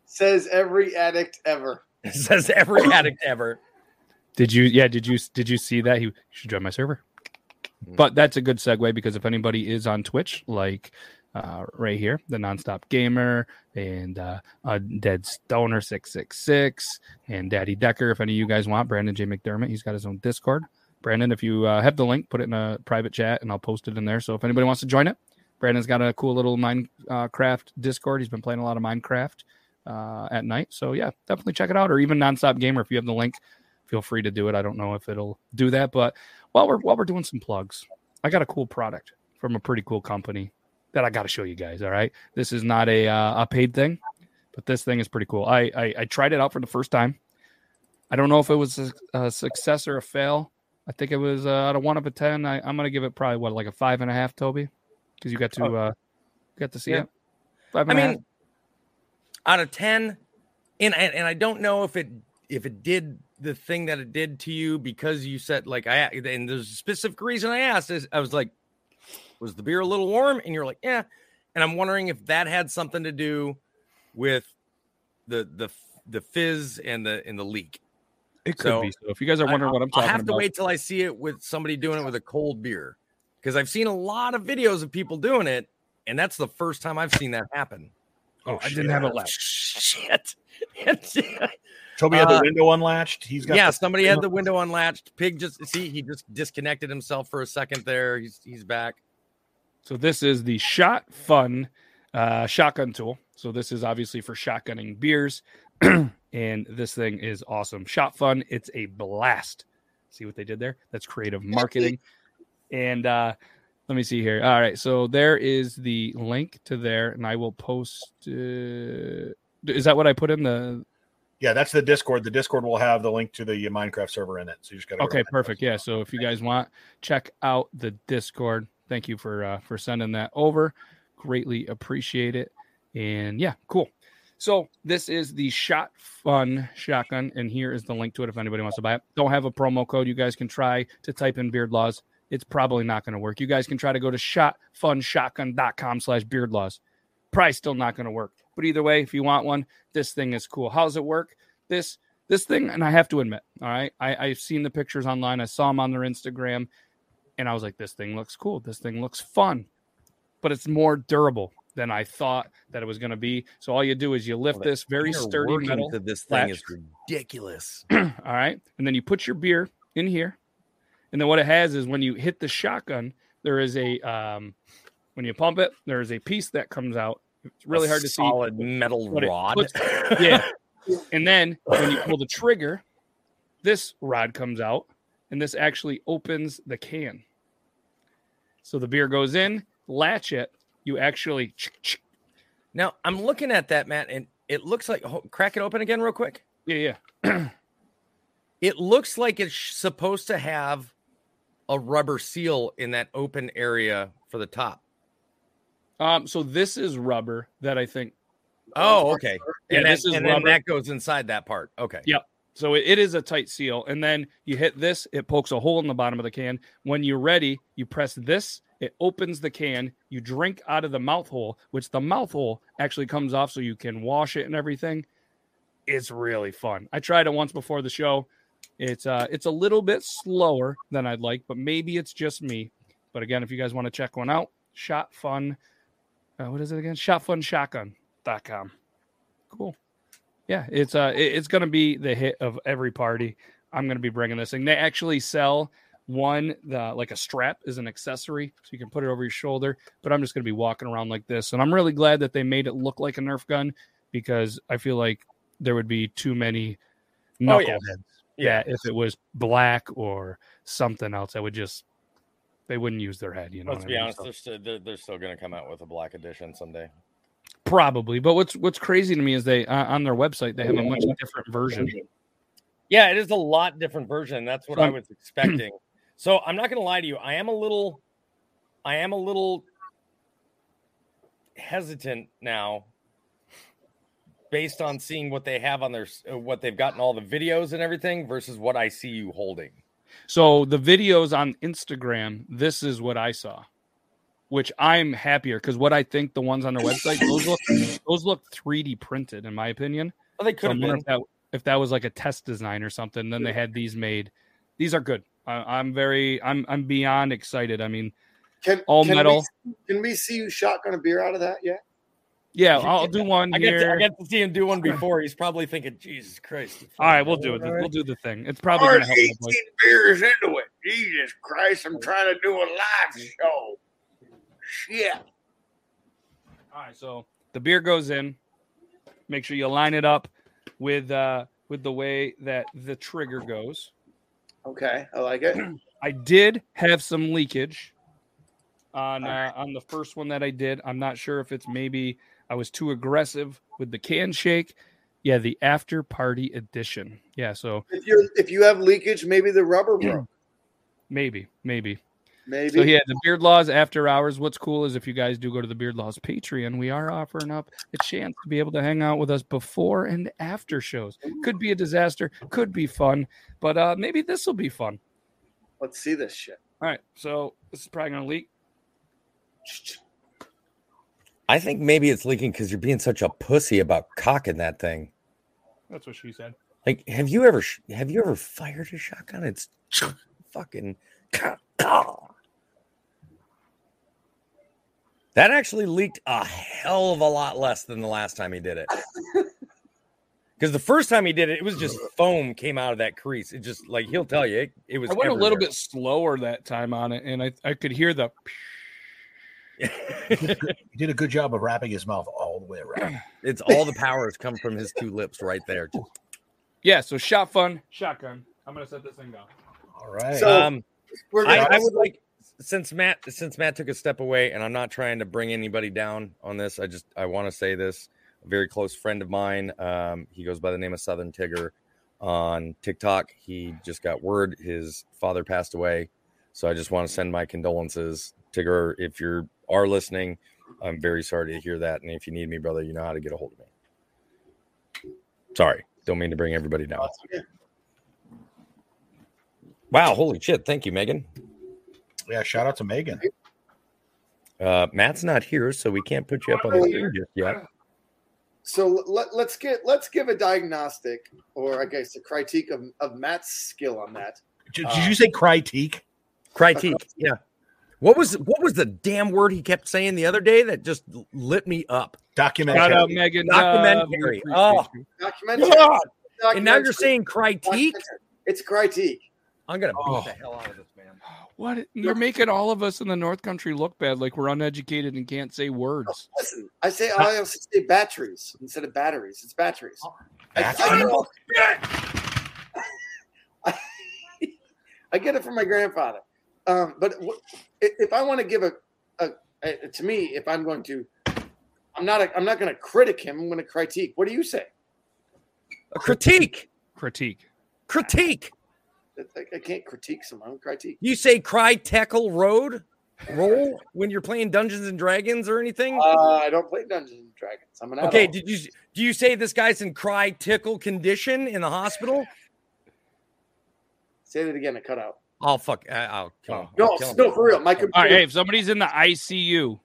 Says every addict ever. Says every addict ever. Did you? Yeah. Did you? Did you see that? He you should join my server. But that's a good segue because if anybody is on Twitch, like uh, right here, the Nonstop Gamer and uh, uh, Dead Stoner six six six and Daddy Decker, if any of you guys want, Brandon J McDermott, he's got his own Discord. Brandon, if you uh, have the link, put it in a private chat and I'll post it in there. So if anybody wants to join it, Brandon's got a cool little Minecraft Discord. He's been playing a lot of Minecraft uh, at night. So yeah, definitely check it out. Or even Nonstop Gamer, if you have the link, feel free to do it. I don't know if it'll do that, but while we're while we're doing some plugs, I got a cool product from a pretty cool company that I got to show you guys. All right, this is not a uh, a paid thing, but this thing is pretty cool. I, I I tried it out for the first time. I don't know if it was a, a success or a fail. I think it was uh, out of one of a ten. I, I'm gonna give it probably what like a five and a half, Toby, because you got to Oh. uh, got to see Yeah. it. Five I and a half. mean, out of ten, and, and and I don't know if it if it did the thing that it did to you because you said like I and there's a specific reason I asked is I was like, was the beer a little warm? And you're like, yeah. And I'm wondering if that had something to do with the the the fizz and the and the leak. it could so, be. So if you guys are wondering what I'm talking about, I have to about, wait till I see it with somebody doing it with a cold beer because I've seen a lot of videos of people doing it, and that's the first time I've seen that happen. oh, I didn't have it left. Shit. Toby had the Uh, window unlatched. He's got yeah, somebody had the window unlatched. Pig just see he just disconnected himself for a second there. He's he's back. So this is the Shot Fun uh, shotgun tool. So this is obviously for shotgunning beers, and this thing is awesome. Shot Fun, it's a blast. See what they did there? That's creative marketing. And uh, let me see here. All right, so there is the link to there, and I will post. Uh, is that what I put in the? Yeah, that's the Discord. The Discord will have the link to the Minecraft server in it. So you just got to Okay, perfect. Yeah. So if you guys want, check out the Discord. Thank you for uh, for sending that over. Greatly appreciate it. And yeah, cool. So this is the Shot Fun shotgun, and here is the link to it if anybody wants to buy it. Don't have a promo code. You guys can try to type in Beard Laws. It's probably not going to work. You guys can try to go to shotfunshotgun.com slash beard laws. Probably still not going to work. But either way, if you want one, this thing is cool. How does it work? This this thing, and I have to admit, all right, I, I've seen the pictures online. I saw them on their Instagram, and I was like, this thing looks cool. This thing looks fun, but it's more durable than I thought that it was going to be. So all you do is you lift this very sturdy metal. this thing latch. is ridiculous. all right, and then you put your beer in here, and then what it has is when you hit the shotgun, there is a um, when you pump it, there is a piece that comes out. It's really A hard to see. solid metal rod. puts- yeah. And then when you pull the trigger, this rod comes out, and this actually opens the can. So the beer goes in, latch it. You actually, Now I'm looking at that, Matt, and it looks like ho- crack it open again real quick. yeah, yeah. It looks like it's supposed to have a rubber seal in that open area for the top. Um, so this is rubber that I think. Oh, okay. Yeah, and then, this is and rubber. that goes inside that part. Okay. Yep. So it, it is a tight seal, and then you hit this, it pokes a hole in the bottom of the can. When you're ready, you press this, it opens the can. You drink out of the mouth hole, which the mouth hole actually comes off, so you can wash it and everything. It's really fun. I tried it once before the show. It's uh, it's a little bit slower than I'd like, but maybe it's just me. But again, if you guys want to check one out, Shot Fun, uh, what is it again? ShotFunShotgun.com. Cool yeah it's uh it- it's gonna be the hit of every party i'm gonna be bringing this thing they actually sell one the like a strap is an accessory so you can put it over your shoulder but i'm just gonna be walking around like this and i'm really glad that they made it look like a nerf gun because i feel like there would be too many Oh, yeah. knuckleheads yeah if it was black or something else i would just they wouldn't use their head you know Let's what I be mean? honest, So- they're still, they're, they're still going to come out with a black edition someday. probably but what's what's crazy to me is they uh, on their website they have a much different version Yeah, it is a lot different version. That's what I Um, was expecting. so I'm not going to lie to you. I am a little, I am a little hesitant now, based on seeing what they have on their, uh, what they've gotten all the videos and everything versus what I see you holding. So the videos on Instagram, this is what I saw, which I'm happier because what I think the ones on their website, those look those look 3D printed in my opinion. Well, they could I have been. if that if that was like a test design or something. Then they had these made. These are good. I, I'm very I'm I'm beyond excited. I mean, Can, All can metal. We, can we see you shotgun a beer out of that yet? Yeah, I'll do one I get, to, I get to see him do one before. He's probably thinking, Jesus Christ. All right, we'll do it. We'll do the thing. It's probably gonna help. my voice. 18 beers into it. Jesus Christ, I'm trying to do a live show. Shit. All right, so the beer goes in. Make sure you line it up with uh with the way that the trigger goes. Okay, I like it. I did have some leakage on uh, on the first one that I did. I'm not sure if it's maybe I was too aggressive with the can shake. Yeah, the after party edition. Yeah, so If you if you have leakage, maybe the rubber broke. maybe, maybe. Maybe. So yeah, the Beard Laws after hours. What's cool is if you guys do go to the Beard Laws Patreon, we are offering up a chance to be able to hang out with us before and after shows. Could be a disaster, could be fun, but uh maybe this will be fun. Let's see this shit. All right, so this is probably gonna leak. I think maybe it's leaking because you're being such a pussy about cocking that thing. That's what she said. Like, have you ever sh- have you ever fired a shotgun? It's fucking. That actually leaked a hell of a lot less than the last time he did it. Because the first time he did it, it was just foam came out of that crease. It just like he'll tell you, it, it was. I went a little bit slower that time on it, and I, I could hear the. He did a good job of wrapping his mouth all the way around. it's all the power has come from his two lips right there. Yeah, so shot fun shotgun. I'm gonna set this thing down. All right. So- Um, We're I, I would like since Matt since Matt took a step away, and I'm not trying to bring anybody down on this. I just I want to say this. A very close friend of mine. Um, he goes by the name of Southern Tigger on TikTok. He just got word his father passed away, so I just want to send my condolences, Tigger. If you are listening, I'm very sorry to hear that, and if you need me, brother, you know how to get a hold of me. Sorry, don't mean to bring everybody down. Wow, holy shit! Thank you, Megan. yeah, shout out to Megan. Uh, Matt's not here, so we can't put you up on the screen just yet. So let, let's get let's give a diagnostic or I guess a critique of, of Matt's skill on that. Did, did you say critique? Critique. Yeah. What was what was the damn word he kept saying the other day that just lit me up? Documentary. Shout out Megan. uh, Documentary. we Oh. appreciate you. Documentary. And now you're saying critique? It's critique. I'm gonna beat Oh. the hell out of this man. What? You're making all of us in the North Country look bad, like we're uneducated and can't say words. Listen, I say I also say batteries instead of batteries. It's batteries. I, I, Batteries? know. I, I get it from my grandfather. Um, but w- if if I want to give a, a, a, to me, if I'm going to, I'm not, a, I'm not going to critic him. I'm going to critique. What do you say? A critique. Critique. Critique. I, I can't critique someone. Critique. You say cry tackle road roll when you're playing Dungeons and Dragons or anything? Uh, I don't play Dungeons and Dragons. I'm an okay, did you do you say this guy's in cry tickle condition in the hospital? say that again. I cut out. Oh fuck! I, I'll kill oh. him. No, I'll kill him. no, for real. My computer. All right, hey, if somebody's in the ICU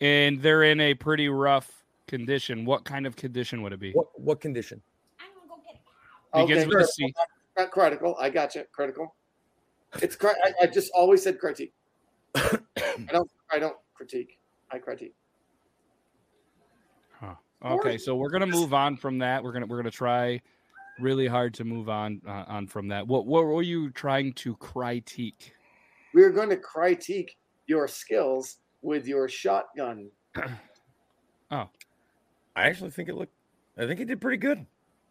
and they're in a pretty rough condition, what kind of condition would it be? What what condition? I'm gonna go get a cow. Begins Okay, with a C. Not critical. I got you. Critical. It's cri- I, I just always said critique. I don't. I don't critique. I critique. Okay, so we're gonna move on from that. We're gonna we're gonna try really hard to move on uh, on from that. What what were you trying to critique? We are going to critique your skills with your shotgun. Oh, I actually think it looked. I think it did pretty good.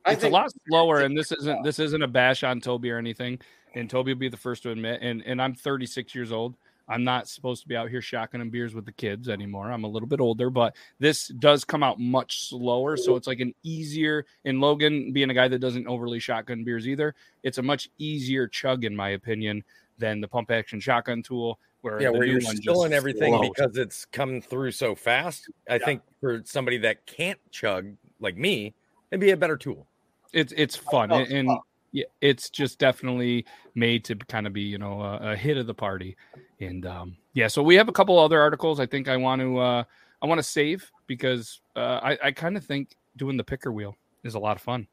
I it's a lot slower, and this isn't this isn't a bash on Toby or anything. And Toby will be the first to admit. And and I'm 36 years old. I'm not supposed to be out here shotgunning beers with the kids anymore. I'm a little bit older, but this does come out much slower. So it's like an easier. And Logan, being a guy that doesn't overly shotgun beers either, it's a much easier chug, in my opinion, than the pump action shotgun tool. Where Yeah, where you're one still just in everything flows. because it's come through so fast. I think for somebody that can't chug like me, it'd be a better tool. it's it's fun and, and yeah, it's just definitely made to kind of be you know a, a hit of the party and um yeah so we have a couple other articles i think i want to uh i want to save because uh i, I kind of think doing the picker wheel is a lot of fun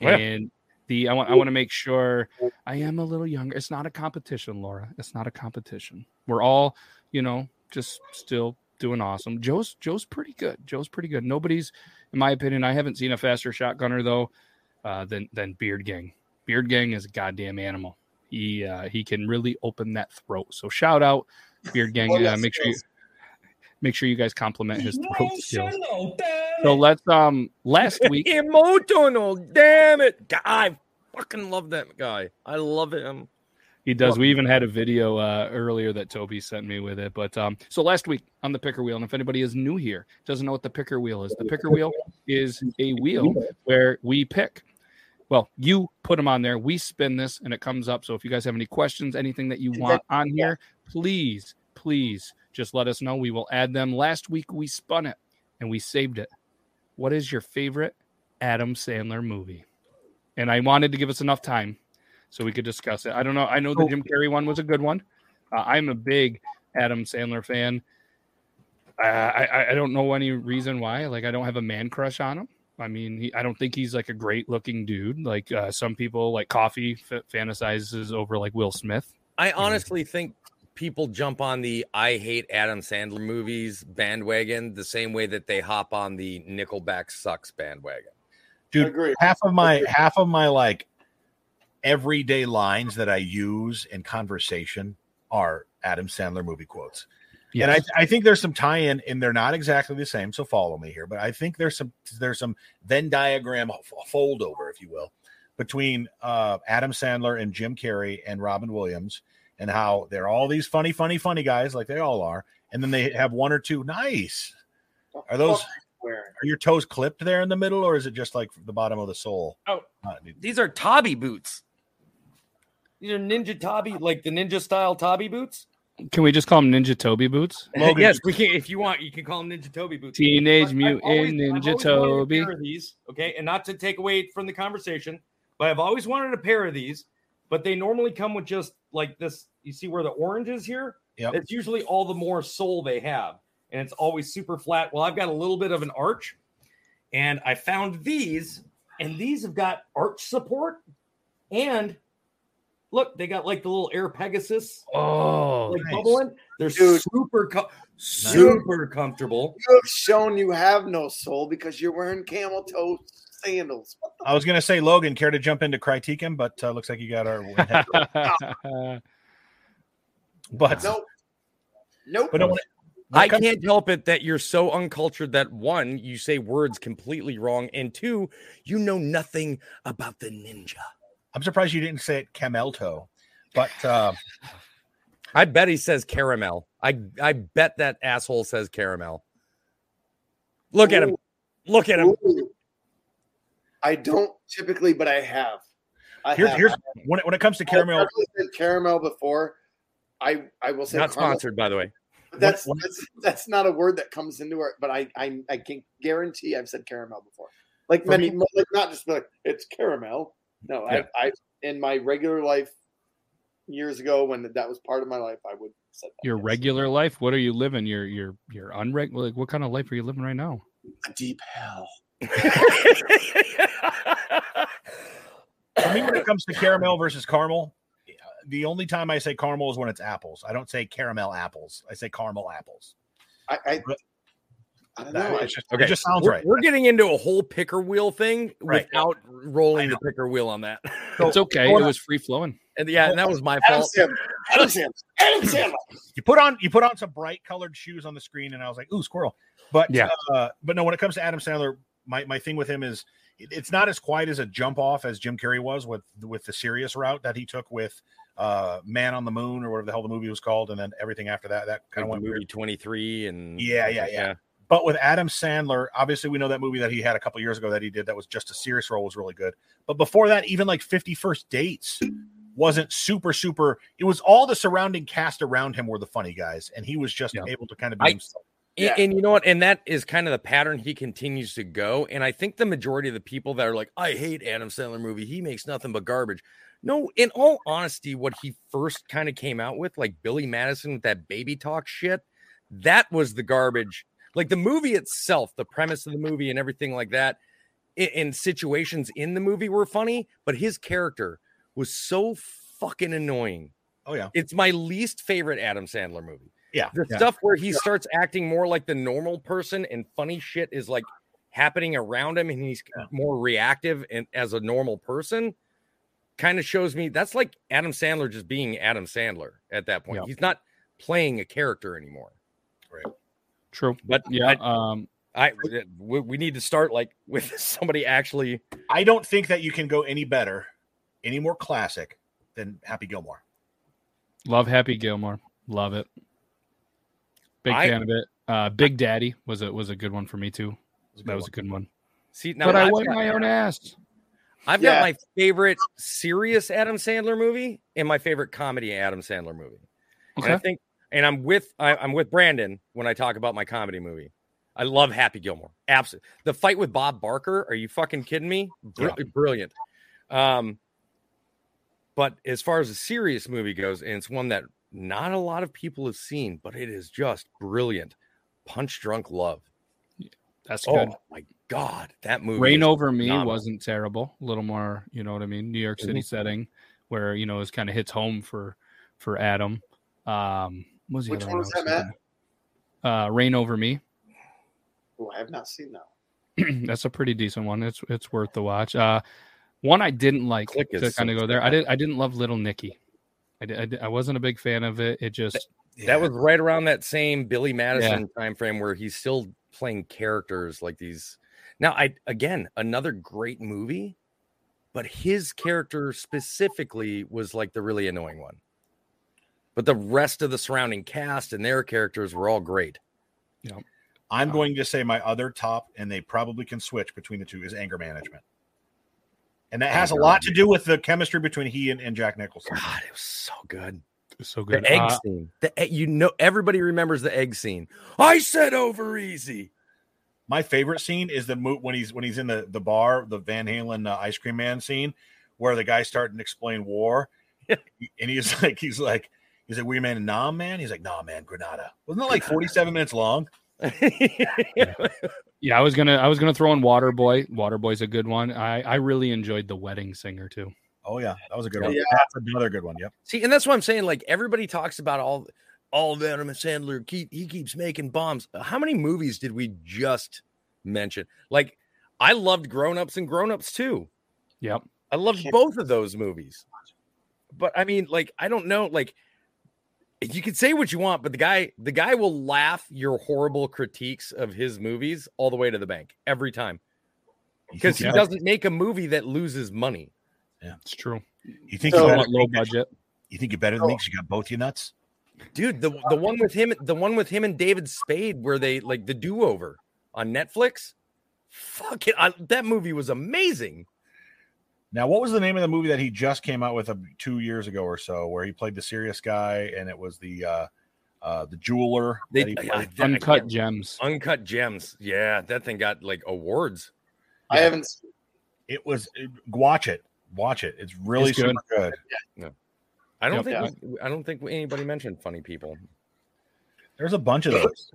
Yeah. and the i want i want to make sure i am a little younger it's not a competition laura it's not a competition we're all you know just still doing awesome joe's joe's pretty good joe's pretty good nobody's in my opinion i haven't seen a faster shotgunner though uh, than than Beard Gang. Beard Gang is a goddamn animal. He uh, he can really open that throat. So shout out Beard Gang. Oh, Uh, make sure you make sure you guys compliment his throat skills. So let's um last week Emotional, damn it! God, I fucking love that guy. I love him. he does. We even had a video uh, earlier that Toby sent me with it. But um so last week on the picker wheel, and if anybody is new here, doesn't know what the picker wheel is, the picker wheel is a wheel where we pick. Well, you put them on there. We spin this, and it comes up. So if you guys have any questions, anything that you want on here, please, please just let us know. We will add them. Last week we spun it and we saved it. What is your favorite Adam Sandler movie? And I wanted to give us enough time so we could discuss it. I don't know. I know the Jim Carrey one was a good one. Uh, I'm a big Adam Sandler fan. Uh, I I- I don't know any reason why. Like I don't have a man crush on him. I mean, he, I don't think he's like a great looking dude. Like uh, some people, like Coffee f- fantasizes over like Will Smith. I honestly think people jump on the I hate Adam Sandler movies bandwagon the same way that they hop on the Nickelback sucks bandwagon. dude Agree. half of my half of my like everyday lines that i use in conversation are adam sandler movie quotes and I, I think there's some tie-in and they're not exactly the same so follow me here but i think there's some there's some venn diagram fold over if you will between uh, adam sandler and jim carrey and robin williams and how they're all these funny funny funny guys like they all are and then they have one or two nice are those are your toes clipped there in the middle or is it just like the bottom of the sole Oh. Uh, These are Tabi boots. These are ninja Tabi, like the ninja style Tabi boots. Can we just call him Ninja Toby boots? Logan- yes, we can. If you want, you can call them ninja Toby boots. Teenage But I've Mutant always- Ninja always wanted a Toby. pair these, okay, and not to take away from the conversation, but I've always wanted a pair of these. But they normally come with just like this. You see where the orange is here? Yep. It's usually all the more sole they have, and it's always super flat. Well, I've got a little bit of an arch, and I found these, and these have got arch support, and look, they got like the little Air Pegasus Oh, like nice. bubbling. They're Dude. super co- super comfortable. You have shown you have no soul because you're wearing camel toe sandals. I was gonna say, Logan, care to jump into Critiquum, but uh, looks like you got our. but Nope. Nope. but no, when I can't help it that you're so uncultured that one, you say words completely wrong, and two, you know nothing about the ninja. I'm surprised you didn't say it camelto, but uh, I bet he says caramel. I I bet that asshole says caramel. Look at him. Look at him. Ooh. I don't typically, but I have. I here's have. here's when it, when it comes to I've caramel. said caramel before. I I will say Not caramel, sponsored, by the way. That's, What- what- that's that's not a word that comes into it. But I I I can guarantee I've said caramel before. Like For many, me- like not just like it's caramel. No, Yeah. I I in my regular life years ago when that was part of my life, I would say that. your yes. regular life. What are you living? Your your your unreg. Like, what kind of life are you living right now? A deep hell. For me, when it comes to caramel versus caramel, the only time I say caramel is when it's apples. I don't say caramel apples. I say caramel apples. I I, But- I don't That- know. it's just, Okay, it just sounds we're, right. we're getting into a whole picker wheel thing Right. without rolling the picker wheel on that. It's okay. It was free flowing. and yeah, and that was my Adam fault. Sandler. Adam Sandler. Adam Sandler. You put on you put on some bright colored shoes on the screen, and I was like, "Ooh, squirrel!" But Yeah. uh, but no, when it comes to Adam Sandler, my my thing with him is it's not as quiet as a jump off as Jim Carrey was with with the serious route that he took with uh Man on the Moon or whatever the hell the movie was called, and then everything after that that kind Like of went weird. movie 23 and Yeah, yeah, yeah. But with Adam Sandler, obviously we know that movie that he had a couple years ago that he did that was just a serious role was really good. But before that, even like 50 First Dates wasn't super, super. It was all the surrounding cast around him were the funny guys, and he was just Yeah. able to kind of be I- himself. And, Yeah. and you know what? And that is kind of the pattern he continues to go. And I think the majority of the people that are like, I hate Adam Sandler movie. He makes nothing but garbage. No, in all honesty, what he first kind of came out with, like Billy Madison with that baby talk shit, that was the garbage. Like the movie itself, the premise of the movie and everything like that, i- and situations in the movie were funny, but his character was so fucking annoying. Oh yeah, It's my least favorite Adam Sandler movie. yeah. The Yeah. stuff where he starts acting more like the normal person and funny shit is like happening around him and he's Yeah. more reactive and as a normal person kind of shows me that's like Adam Sandler just being Adam Sandler at that point. Yeah. He's not playing a character anymore. True. But Yeah. I, Um. I we, we need to start like with somebody actually I don't think that you can go any better, any more classic than Happy Gilmore. Love Happy Gilmore. Love it. Big I- fan of it. Uh, Big Daddy was a was a good one for me too. Was That was one. a good one. see now but I I've wiped my own ass. I've Yeah. got my favorite serious Adam Sandler movie and my favorite comedy Adam Sandler movie. And I Okay. think, and I'm with I, I'm with Brandon when I talk about my comedy movie. I love Happy Gilmore. Absolutely. The fight with Bob Barker. Are you fucking kidding me? Br- Brilliant. Um, but as far as a serious movie goes, and it's one that not a lot of people have seen, but it is just brilliant. Punch Drunk Love. That's good. Oh my god, that movie. Reign Over Me wasn't terrible. A little more, you know what I mean, New York City setting where you know it kind of hits home for for Adam. Um, what was the Which one was that, Matt? Uh, Reign Over Me. Oh, I have not seen that. That's a pretty decent one. It's it's worth the watch. Uh, one I didn't like Click to kind of go there. I sad. did I didn't love Little Nicky. I, did, I, did- I wasn't a big fan of it. It just That was right around that same Billy Madison time frame where he's still playing characters like these. Now, I again another great movie, but his character specifically was like the really annoying one. But the rest of the surrounding cast and their characters were all great. I'm going to say my other top, and they probably can switch between the two, is anger management. And that has a lot to do with the chemistry between he and, and Jack Nicholson. God, it was so good. so good. The egg Uh, scene. The you know everybody remembers the egg scene. I said over easy. My favorite scene is the mo- when he's when he's in the, the bar, the Van Halen uh, ice cream man scene, where the guy's starting to explain war, and he's like, he's like, he's like, "We man, and nah, man." He's like, "Nah, man, Granada." Wasn't it like forty seven minutes long? Yeah, I was gonna I was gonna throw in Waterboy. Waterboy's a good one. I I really enjoyed the Wedding Singer too. Oh yeah, that was a good one. Yeah. That's another good one. Yep. See, and that's what I'm saying. Like everybody talks about all all of Adam Sandler. Keep he keeps making bombs. How many movies did we just mention? Like, I loved Grown Ups and Grown Ups too. Yep. I loved both of those movies. But I mean, like, I don't know. Like, you can say what you want, but the guy, the guy will laugh your horrible critiques of his movies all the way to the bank every time because he Yeah. doesn't make a movie that loses money. Yeah, it's true. You think So- you I better want low than me 'cause- budget. You think you're better than oh. me because you got both your nuts? dude the the one with him the one with him and david spade where they like the do-over on netflix fuck it I, that movie was amazing Now, what was the name of the movie that he just came out with uh, two years ago or so, where he played the serious guy and it was the uh, uh, the jeweler? they that he I- played? I Uncut can't- gems. uncut gems yeah that thing got like awards I haven't. it was it- watch it, watch it. It's really It's good. super good. i don't Yep. think we- i don't think anybody mentioned funny people There's a bunch of those.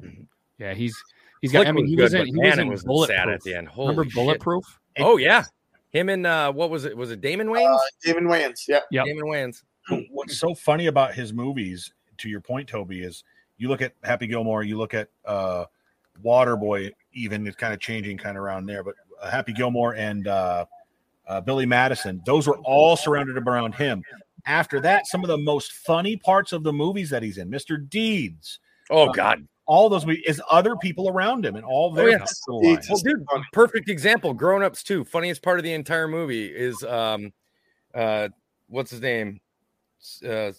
Yeah, he's he's got. I mean, was he good, was in he was it in was bulletproof. sad at the end Holy Remember shit. bulletproof? oh yeah him and uh what was it was it damon wayans Uh, David Wayans. Yeah. Yep. damon wayans What's so funny about his movies, to your point, Toby, is you look at Happy Gilmore, you look at uh, Waterboy, even it's kind of changing kind of around there, but uh, Happy Gilmore and uh, uh, Billy Madison, those were all surrounded around him. After that, some of the most funny parts of the movies that he's in, Mr. Deeds, oh god all those movies, is other people around him and all their Oh, yeah. personal Well, dude, perfect example. Grown ups too. Funniest part of the entire movie is um, uh, what's his name? Uh,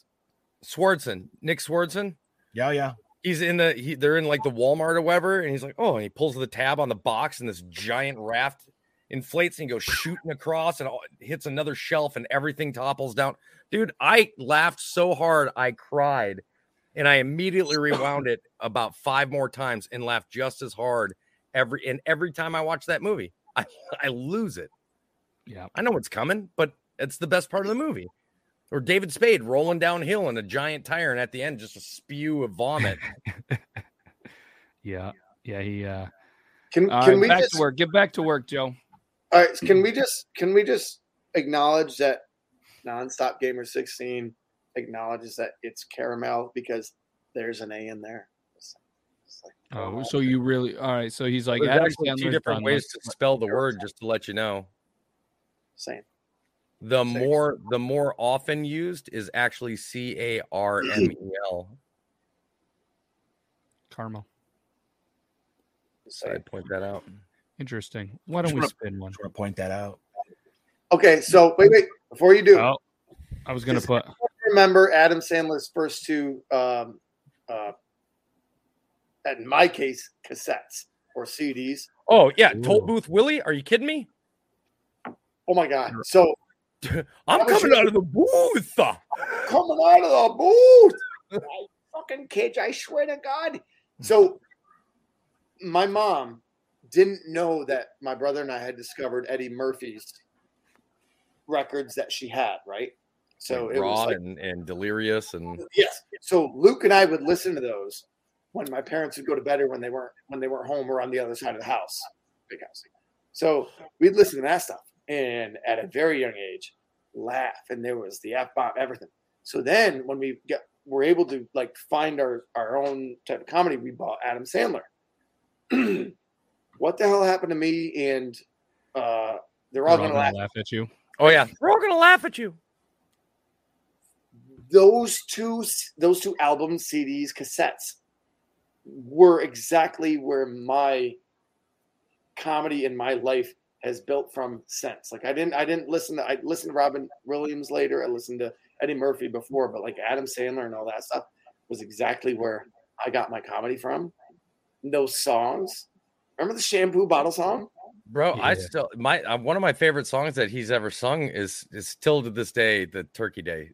Swardson, Nick Swardson. Yeah, yeah. He's in the he, they're in like the Walmart or whatever, and he's like, oh, and he pulls the tab on the box, and this giant raft inflates and he goes shooting across and hits another shelf, and everything topples down. Dude, I laughed so hard I cried, and I immediately rewound it about five more times and laughed just as hard every and every time I watch that movie, I I lose it. Yeah. I know what's coming, but it's the best part of the movie. Or David Spade rolling downhill in a giant tire, and at the end, just a spew of vomit. Yeah. Yeah. He. uh Can can right, we back just to work. Get back to work, Joe. all right? Can we just can we just acknowledge that nonstop gamer sixteen acknowledges that it's caramel because there's an A in there. It's- it's like, oh, oh, so you really? All right. So he's like There's Adam actually two different ways to spell the word, just to let you know. same. The Same. more the more often used is actually C A R M E L. Caramel. So I point that out. Interesting. Why don't we Just spin one? Just want to point that out. Okay, so wait, wait. Before you do, Oh, I was gonna put. Remember Adam Sandler's first two, um, uh, in my case, cassettes or CDs. Oh yeah, Toll Booth Willie. Are you kidding me? Oh my God! So I'm coming your- out of the booth. coming out of the booth, I fucking kids! I swear to God. So my mom didn't know that my brother and I had discovered Eddie Murphy's records that she had, right? So Like it raw was like and, and delirious and Yes. So Luke and I would listen to those when my parents would go to bed or when they weren't when they weren't home or on the other side of the house, big house. So we'd listen to that stuff, and at a very young age, laugh, and there was the f bomb, everything. So then when we get were able to like find our our own type of comedy, we bought Adam Sandler. what the hell happened to me? And uh, they're all They're gonna laugh. laugh at you. oh yeah, we're all gonna laugh at you. Those two those two albums cds cassettes were exactly where my comedy in my life has built from since. Like i didn't i didn't listen to i listened to robin williams later. I listened to eddie murphy before but like adam sandler and all that stuff was exactly where i got my comedy from. Those songs remember the shampoo bottle song? Bro, I still my uh, one of my favorite songs that he's ever sung is is still to this day the Turkey Day,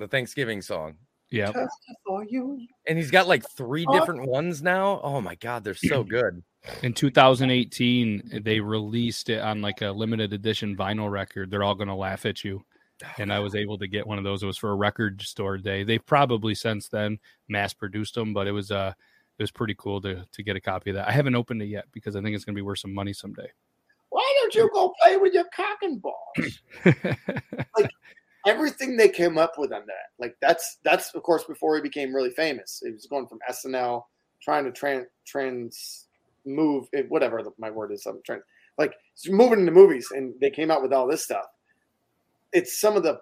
the Thanksgiving song. Yeah. For you And he's got like three Oh. different ones now. Oh my god, they're so good. In 2018, they released it on like a limited edition vinyl record. They're all gonna laugh at you. And I was able to get one of those. It was for a record store day. They've probably since then mass produced them, but it was uh it was pretty cool to to get a copy of that. I haven't opened it yet because I think it's gonna be worth some money someday. Why don't you go play with your cock and balls? Everything they came up with on that, like that's that's of course before he became really famous. He was going from SNL, trying to trans trans move it, eh, whatever the, my word is. I'm trying like moving into movies, and they came out with all this stuff. It's some of the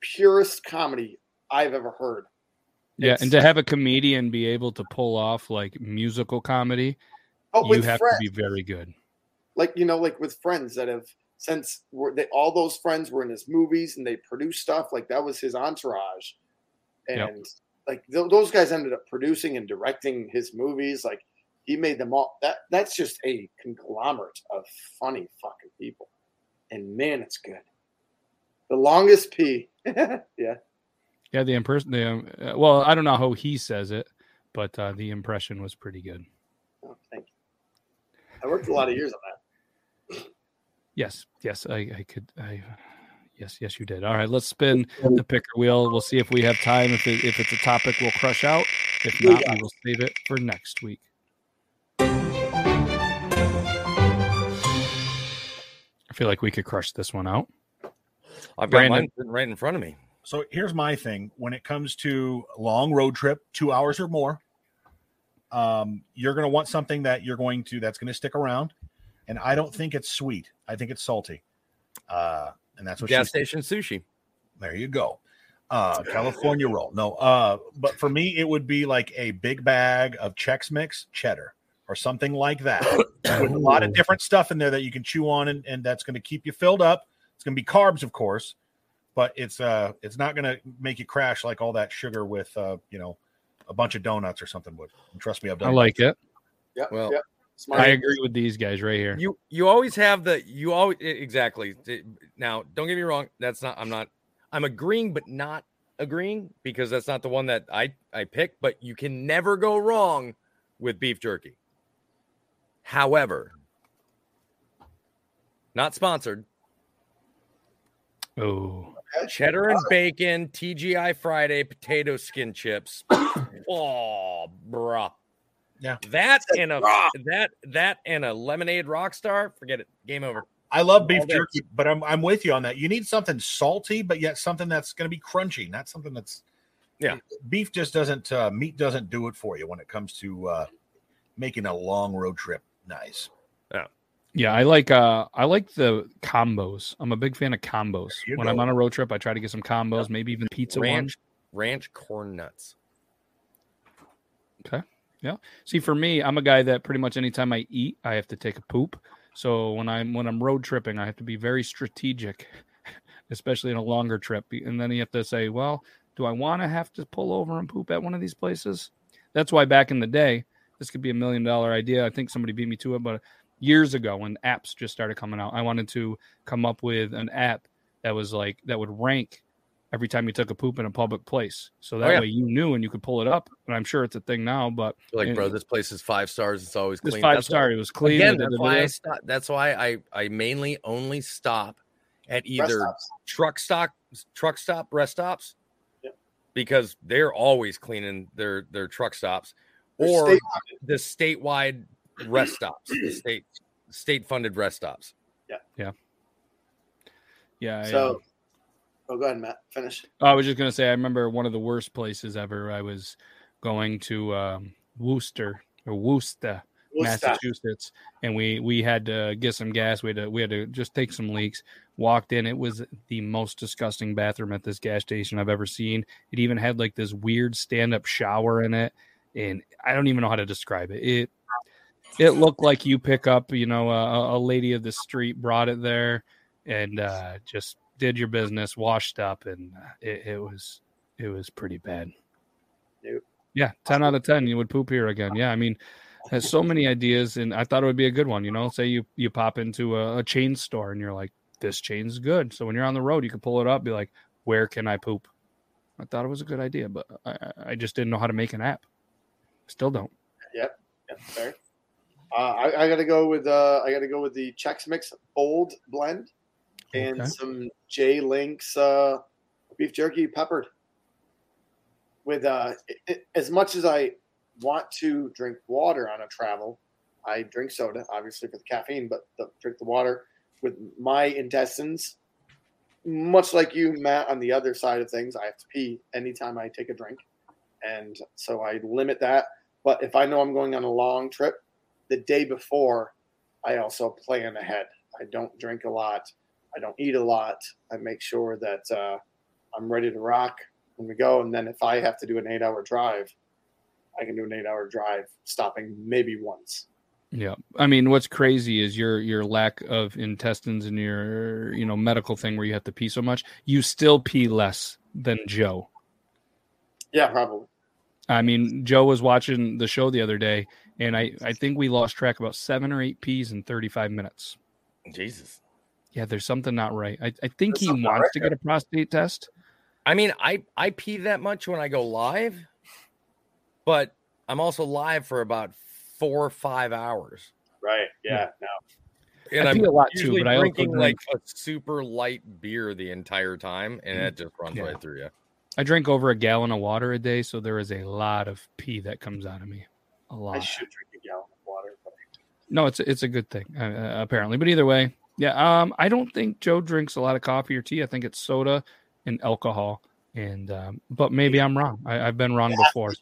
purest comedy I've ever heard. yeah, It's- and to have a comedian be able to pull off like musical comedy, But you have friends, to be very good. like you know, like with friends that have since were they all those friends were in his movies and they produced stuff like that was his entourage, and Yep. like th- those guys ended up producing and directing his movies. Like he made them all. That that's just a conglomerate of funny fucking people, and man, it's good. The longest P, yeah. Yeah, the impression. The, um, uh, well, I don't know how he says it, but uh, the impression was pretty good. Oh, thank you. I worked a lot of years on that. Yes, yes, I, I could. I yes, yes, you did. All right, let's spin the picker wheel. We'll see if we have time. If it, if it's a topic, we'll crush out. If not, got we will save it for next week. I feel like we could crush this one out. I've got Brandon. mine right in front of me. So here's my thing: when it comes to long road trip, two hours or more, um, you're going to want something that you're going to that's going to stick around. And I don't think it's sweet. I think it's salty. Uh, and that's what Gas she station sushi. There you go. Uh, California roll. No, uh, but for me, it would be like a big bag of Chex Mix cheddar or something like that with a lot of different stuff in there that you can chew on and, and that's going to keep you filled up. It's going to be carbs, of course, but it's uh it's not going to make you crash like all that sugar with uh you know a bunch of donuts or something would. And trust me, I've done. I like it. Yeah, Well, yeah. Smart. I agree with these guys right here. You you always have the you always exactly. Now, don't get me wrong. That's not. I'm not. I'm agreeing, but not agreeing because that's not the one that I I pick. But you can never go wrong with beef jerky. However, not sponsored. Oh, Cheddar and bacon, TGI Friday, potato skin chips. oh, bruh. Yeah. That and a Bruh. that that and a lemonade rockstar. Forget it. Game over. I love beef All day. jerky, but I'm I'm with you on that. You need something salty, but yet something that's going to be crunchy, not something that's Yeah. Beef just doesn't uh, meat doesn't do it for you when it comes to uh, making a long road trip nice. yeah, yeah. I like uh I like the combos. I'm a big fan of combos. you When I'm on a road trip, I try to get some combos, maybe even pizza ones. ranch ranch corn nuts. See, for me, I'm a guy that pretty much anytime I eat, I have to take a poop. So when I'm when I'm road tripping, I have to be very strategic, especially in a longer trip. And then you have to say, well, do I want to have to pull over and poop at one of these places? That's why back in the day, this could be a million dollar idea. I think somebody beat me to it, but years ago when apps just started coming out, I wanted to come up with an app that was like that would rank every time you took a poop in a public place. So that yeah. way you knew and you could pull it up. And I'm sure it's a thing now, but Like, And- bro, this place is five stars. It's always this clean. five That's why- star. It was clean. Again, da, da, that's why. I stop. That's why I I mainly only stop at either truck stop truck stop rest stops Yep. because they're always cleaning their their truck stops They're or state- the statewide rest stops the state state funded rest stops Yeah. Yeah. Yeah, So, um, oh, go ahead, Matt. Finish. I was just gonna say, I remember one of the worst places ever. I was going to um, Worcester or Worcester, We'll. Massachusetts, and we we had to get some gas. We had to we had to just take some leaks. Walked in, it was the most disgusting bathroom at this gas station I've ever seen. It even had like this weird stand up shower in it, and I don't even know how to describe it. It it looked like you pick up, you know, a, a lady of the street brought it there, and uh, just did your business, washed up, and it, it was it was pretty bad. Nope. Yeah, ten out of ten. You would poop here again. Yeah, I mean, has so many ideas, and I thought it would be a good one. You know, say you you pop into a, a chain store and you're like, this chain's good. So when you're on the road, you can pull it up, be like, where can I poop? I thought it was a good idea, but I, I- just didn't know how to make an app. Still don't. Yep. fair. Uh, I, I got to go with uh, I got to go with the Chex Mix Bold Blend and Okay. some J Links uh, beef jerky peppered. With uh, it, it- as much as I want to drink water on a travel, I drink soda, obviously for the caffeine, but the, drink the water with my intestines. Much like you, Matt, on the other side of things, I have to pee anytime I take a drink. And so I limit that. But if I know I'm going on a long trip, the day before, I also plan ahead. I don't drink a lot. I don't eat a lot. I make sure that uh, I'm ready to rock when we go. And then if I have to do an eight hour drive, I can do an eight hour drive, stopping maybe once. Yeah. I mean, what's crazy is your your lack of intestines and your you know medical thing where you have to pee so much. You still pee less than Joe. Yeah, probably. I mean, Joe was watching the show the other day, and I I think we lost track about seven or eight pees in 35 minutes. Jesus. Yeah, there's something not right. I, I think There's he wants right to get a prostate test. I mean, I I pee that much when I go live, but I'm also live for about four or five hours, Right. Yeah. No. and I I'm pee a lot too, but I also drinking drink- like a super light beer the entire time, and it just runs Yeah. right through you. I drink over a gallon of water a day, so there is a lot of pee that comes out of me. A lot. I should drink a gallon of water. But No, it's it's a good thing uh, uh, apparently. But either way, yeah. Um, I don't think Joe drinks a lot of coffee or tea. I think it's soda and alcohol. And um, but maybe I'm wrong. I, I've been wrong You before.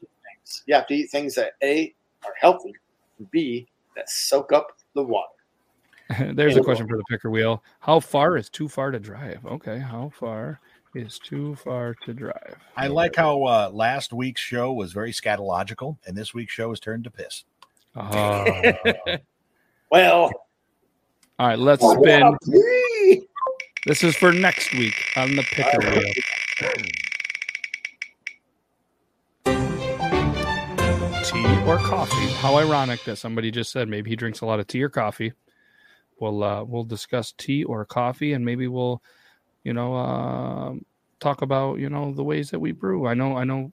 You have to eat things that A are healthy, and B that soak up the water. There's a Yeah. question for the picker wheel. How far is too far to drive? Okay, how far is too far to drive? I like how uh, last week's show was very scatological, and this week's show has turned to piss. Oh. Well, all right, let's oh, spin. This is for next week on the picker wheel. Tea or coffee? How ironic that somebody just said maybe he drinks a lot of tea or coffee. We'll uh, we'll discuss tea or coffee, and maybe we'll, you know, uh, talk about you know the ways that we brew. I know, I know.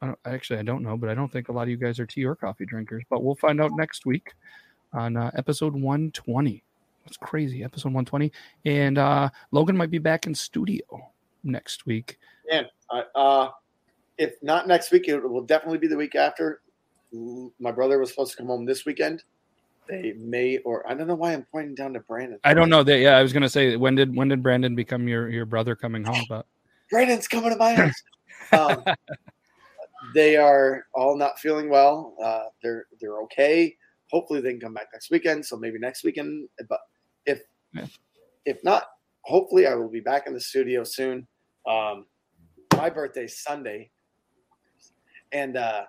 I don't, actually, I don't know, but I don't think a lot of you guys are tea or coffee drinkers. But we'll find out next week on uh, episode 120. That's crazy, episode 120, and uh, Logan might be back in studio next week. Man, uh, if not next week, it will definitely be the week after. My brother was supposed to come home this weekend. They may, or I don't know why I'm pointing down to Brandon. I don't know that. Yeah, I was gonna say when did when did Brandon become your your brother coming home? But Brandon's coming to my house. um, they are all not feeling well. Uh, they're they're okay. Hopefully, they can come back next weekend. So maybe next weekend. But If not, hopefully, I will be back in the studio soon. Um, my birthday's Sunday, and uh,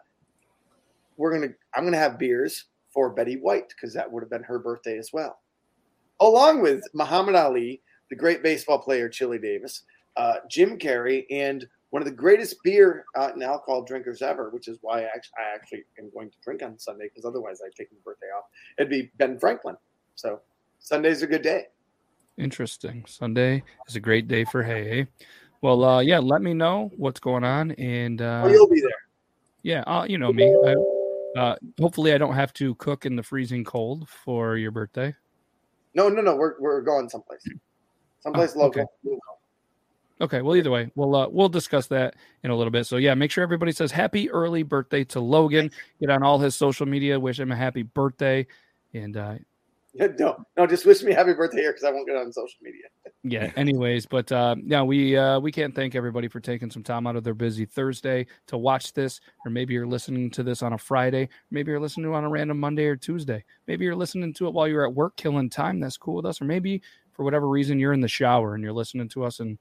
we're gonna I'm gonna have beers for Betty White because that would have been her birthday as well, along with Muhammad Ali, the great baseball player Chili Davis, uh, Jim Carrey, and one of the greatest beer uh, and alcohol drinkers ever, which is why I actually, I actually am going to drink on Sunday because otherwise I'd take my birthday off. It'd be Ben Franklin. So Sunday's a good day. Interesting. Sunday is a great day for hay. eh? Well, uh, yeah. Let me know what's going on, and uh, oh, you'll be there. yeah, uh, you know me. I, uh, hopefully, I don't have to cook in the freezing cold for your birthday. No, no, no. We're, we're going someplace. Someplace Oh, okay. Okay. Well, either way, we'll uh, we'll discuss that in a little bit. So yeah, make sure everybody says happy early birthday to Logan. Get on all his social media. Wish him a happy birthday, and uh, No, no, just wish me happy birthday here because I won't get on social media. yeah anyways but uh yeah we uh we can't thank everybody for taking some time out of their busy thursday to watch this or maybe you're listening to this on a friday maybe you're listening to it on a random monday or tuesday maybe you're listening to it while you're at work killing time that's cool with us or maybe for whatever reason you're in the shower and you're listening to us and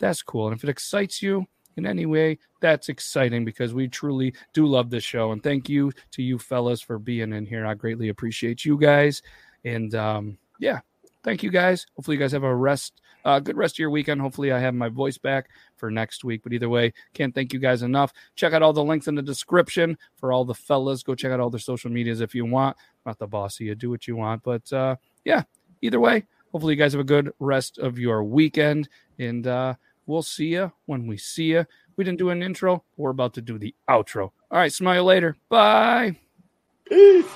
that's cool and if it excites you in any way that's exciting because we truly do love this show and thank you to you fellas for being in here i greatly appreciate you guys and um yeah thank you guys hopefully you guys have a rest uh, good rest of your weekend. Hopefully, I have my voice back for next week. But either way, can't thank you guys enough. Check out all the links in the description for all the fellas. Go check out all their social medias if you want. not the boss of you, do what you want. But uh, yeah, either way, hopefully, you guys have a good rest of your weekend. And uh, we'll see you when we see you. We didn't do an intro. We're about to do the outro. All right, smile later. Bye. Peace.